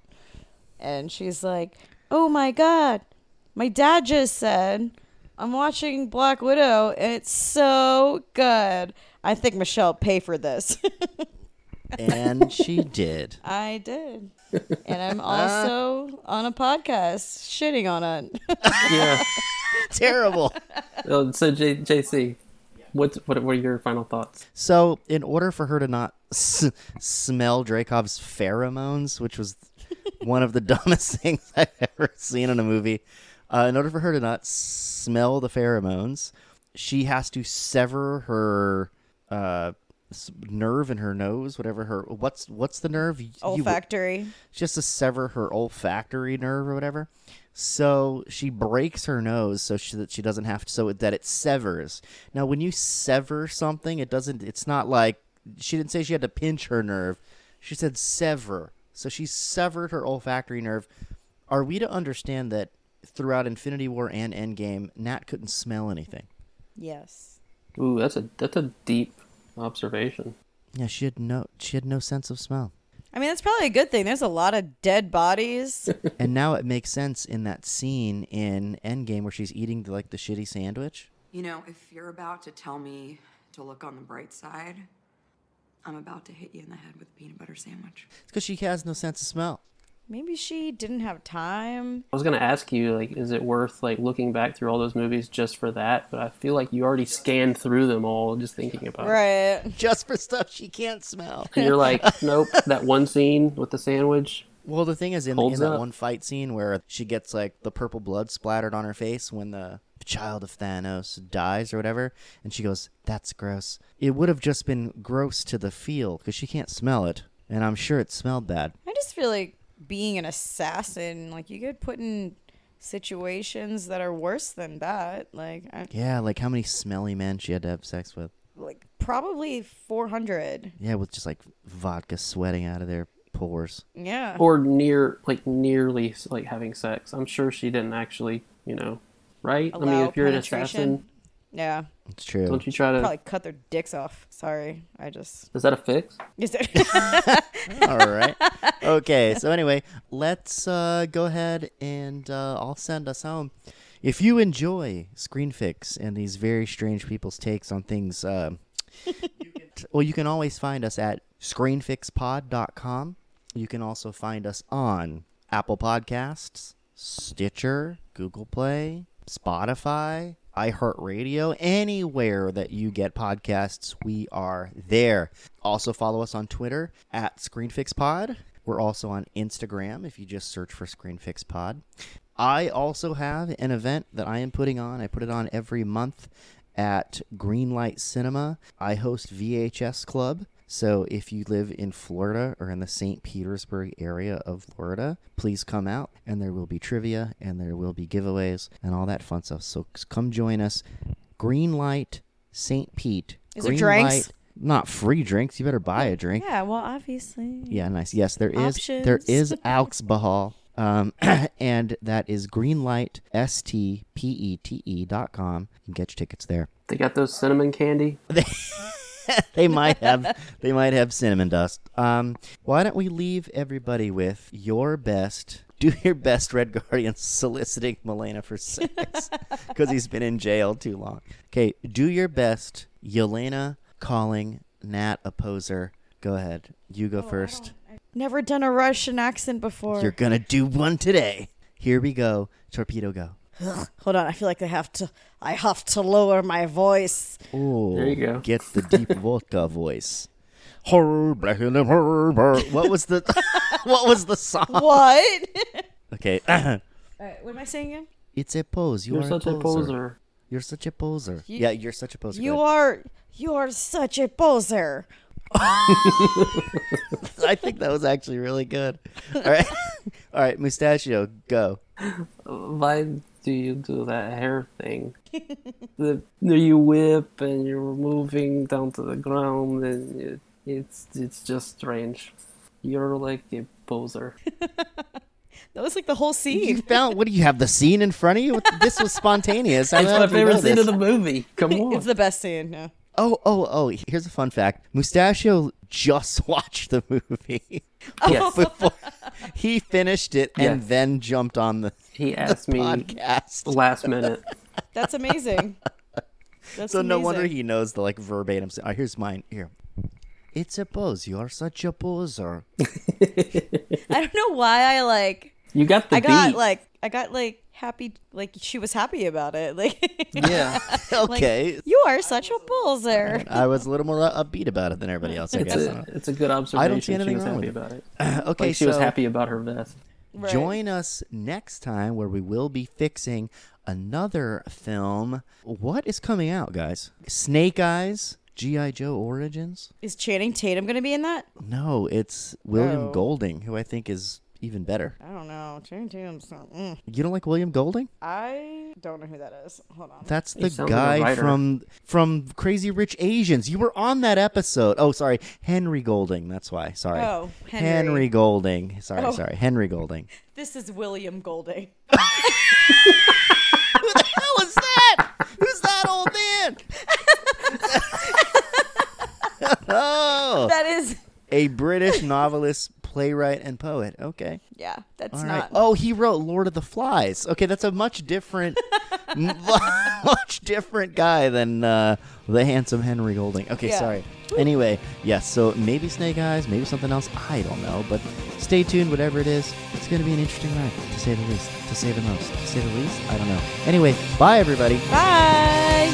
And she's like, Oh my God, my dad just said I'm watching Black Widow and it's so good. I think Michelle pay for this. and she did. I did. And I'm also on a podcast shitting on it. yeah Terrible. Oh, so J- jc what's what were your final thoughts So, in order for her to not s- smell Dreykov's pheromones, which was one of the dumbest things I've ever seen in a movie, uh, in order for her to not smell the pheromones, she has to sever her uh, nerve in her nose, whatever her what's what's the nerve? You- Olfactory. just to sever her olfactory nerve or whatever. So she breaks her nose so she, that she doesn't have to, so that it severs. Now, when you sever something, it doesn't. It's not like she didn't say she had to pinch her nerve. She said sever. So she severed her olfactory nerve. Are we to understand that throughout Infinity War and Endgame, Nat couldn't smell anything? Yes. Ooh, that's a that's a deep observation. Yeah, she had no. She had no sense of smell. I mean, that's probably a good thing. There's a lot of dead bodies. and now it makes sense in that scene in Endgame where she's eating the, like the shitty sandwich. You know, if you're about to tell me to look on the bright side, I'm about to hit you in the head with a peanut butter sandwich. It's because she has no sense of smell. Maybe she didn't have time. I was gonna ask you, like, is it worth like looking back through all those movies just for that? But I feel like you already scanned through them all just thinking about it. Right. Just for stuff she can't smell. And you're like, nope, that one scene with the sandwich. Well, the thing is, in, in that one fight scene where she gets like the purple blood splattered on her face when the child of Thanos dies or whatever, and she goes, "That's gross." It would have just been gross to the feel because she can't smell it, and I'm sure it smelled bad. I just feel like being an assassin, like you get put in situations that are worse than that. Like, I, Yeah, like how many smelly men she had to have sex with. like probably 400. Yeah, with just like vodka sweating out of their pores. Yeah. Or near, like nearly, like having sex. I'm sure she didn't actually, you know, right? I mean, if you're an penetration. assassin, Yeah. It's true. don't you try to? Probably cut their dicks off. Sorry. I just. Is that a fix? Is it? All right. Okay. So anyway, let's uh, go ahead and uh, I'll send us home. If you enjoy Screen Fix and these very strange people's takes on things, uh, well, you can always find us at screenfixpod.com. You can also find us on Apple Podcasts, Stitcher, Google Play, Spotify, iHeartRadio, anywhere that you get podcasts, we are there. Also follow us on Twitter at ScreenFixPod. We're also on Instagram if you just search for ScreenFixPod. I also have an event that I am putting on. I put it on every month at Greenlight Cinema. I host VHS Club. So if you live in Florida or in the St. Petersburg area of Florida, please come out and there will be trivia and there will be giveaways and all that fun stuff. So come join us. Green light, St. Pete. Is there drinks? Greenlight- Not free drinks. You better buy a drink. yeah, well, obviously. Yeah, nice. Yes, there is there Options. is alcohol. Um, and that is greenlight s t p e t e dot com. You can get your tickets there. They got those cinnamon candy. they might have they might have cinnamon dust. Um, why don't we leave everybody with your best? Do your best, Red Guardian, soliciting Melina for sex because he's been in jail too long. Okay, do your best, Yelena calling Nat a poser. Go ahead, you go first. Never done a Russian accent before. You're gonna do one today. Here we go. Torpedo go. Ugh, hold on, I feel like I have to. I have to lower my voice. Oh, There you go. Get the deep vodka voice. Horror, black and horror. What was the What was the song? What? Okay. Alright, what am I saying again? it's a pose. You You're are such a poser. You're such a poser. You- yeah, you're such a poser. You are. You are such a poser. I think that was actually really good. All right. All right, Mustachio, go. Why do you do that hair thing? the, you whip and you're moving down to the ground, and it, it's it's just strange. You're like a poser. That was like the whole scene. You scene. found what do you have the scene in front of you? This was spontaneous. How It's the my did you favorite know scene of the movie. Come on. it's the best scene. Yeah. Oh, oh, oh! Here's a fun fact: Mustachio just watched the movie. Yes. Before he finished it and Yes. then jumped on the, He the asked me podcast. last minute. That's amazing. That's so no wonder he knows the like verbatim. s- Uh, here's mine. Here. It's a pose. You're such a poser. I don't know why I like. You got the I got beat. like. I got like happy. Like she was happy about it. Like. yeah. okay. You are such a poser. I was a little more uh, upbeat about it than everybody else. I It's guess. a, it's a good observation. I don't see anything she was wrong happy with about it. okay, like she was happy about her vest. Right. Join us next time where we will be fixing another film. What is coming out, guys? Snake Eyes, GI Joe Origins. Is Channing Tatum going to be in that? No, it's William Oh. Golding, who I think is even better. I don't know. Channing Tatum's not. Mm. You don't like William Golding? I don't know who that is. Hold on. That's the sounds like guy from from Crazy Rich Asians. You were on that episode. Oh, sorry, Henry Golding. That's why. Sorry, Oh, Henry. Golding. Sorry, Oh. sorry, Henry Golding. This is William Golding. How was that? Who's that old man? oh, That is. a British novelist, playwright, and poet. Okay. Yeah, that's All right. not. Oh, he wrote Lord of the Flies. Okay, that's a much different, much different guy than uh, the handsome Henry Golding. Okay, Yeah. sorry. Anyway, yes. So maybe Snake Eyes, maybe something else. I don't know, but stay tuned. Whatever it is, it's going to be an interesting ride, to say the least. To say the most. To say the least. I don't know. Anyway, bye everybody. Bye.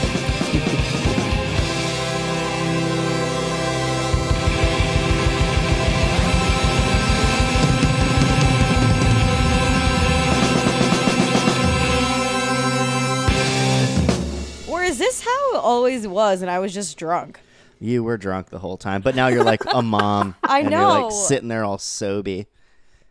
Always was and I was just drunk? You were drunk the whole time, but now you're like a mom. I and You're know. like sitting there all soby.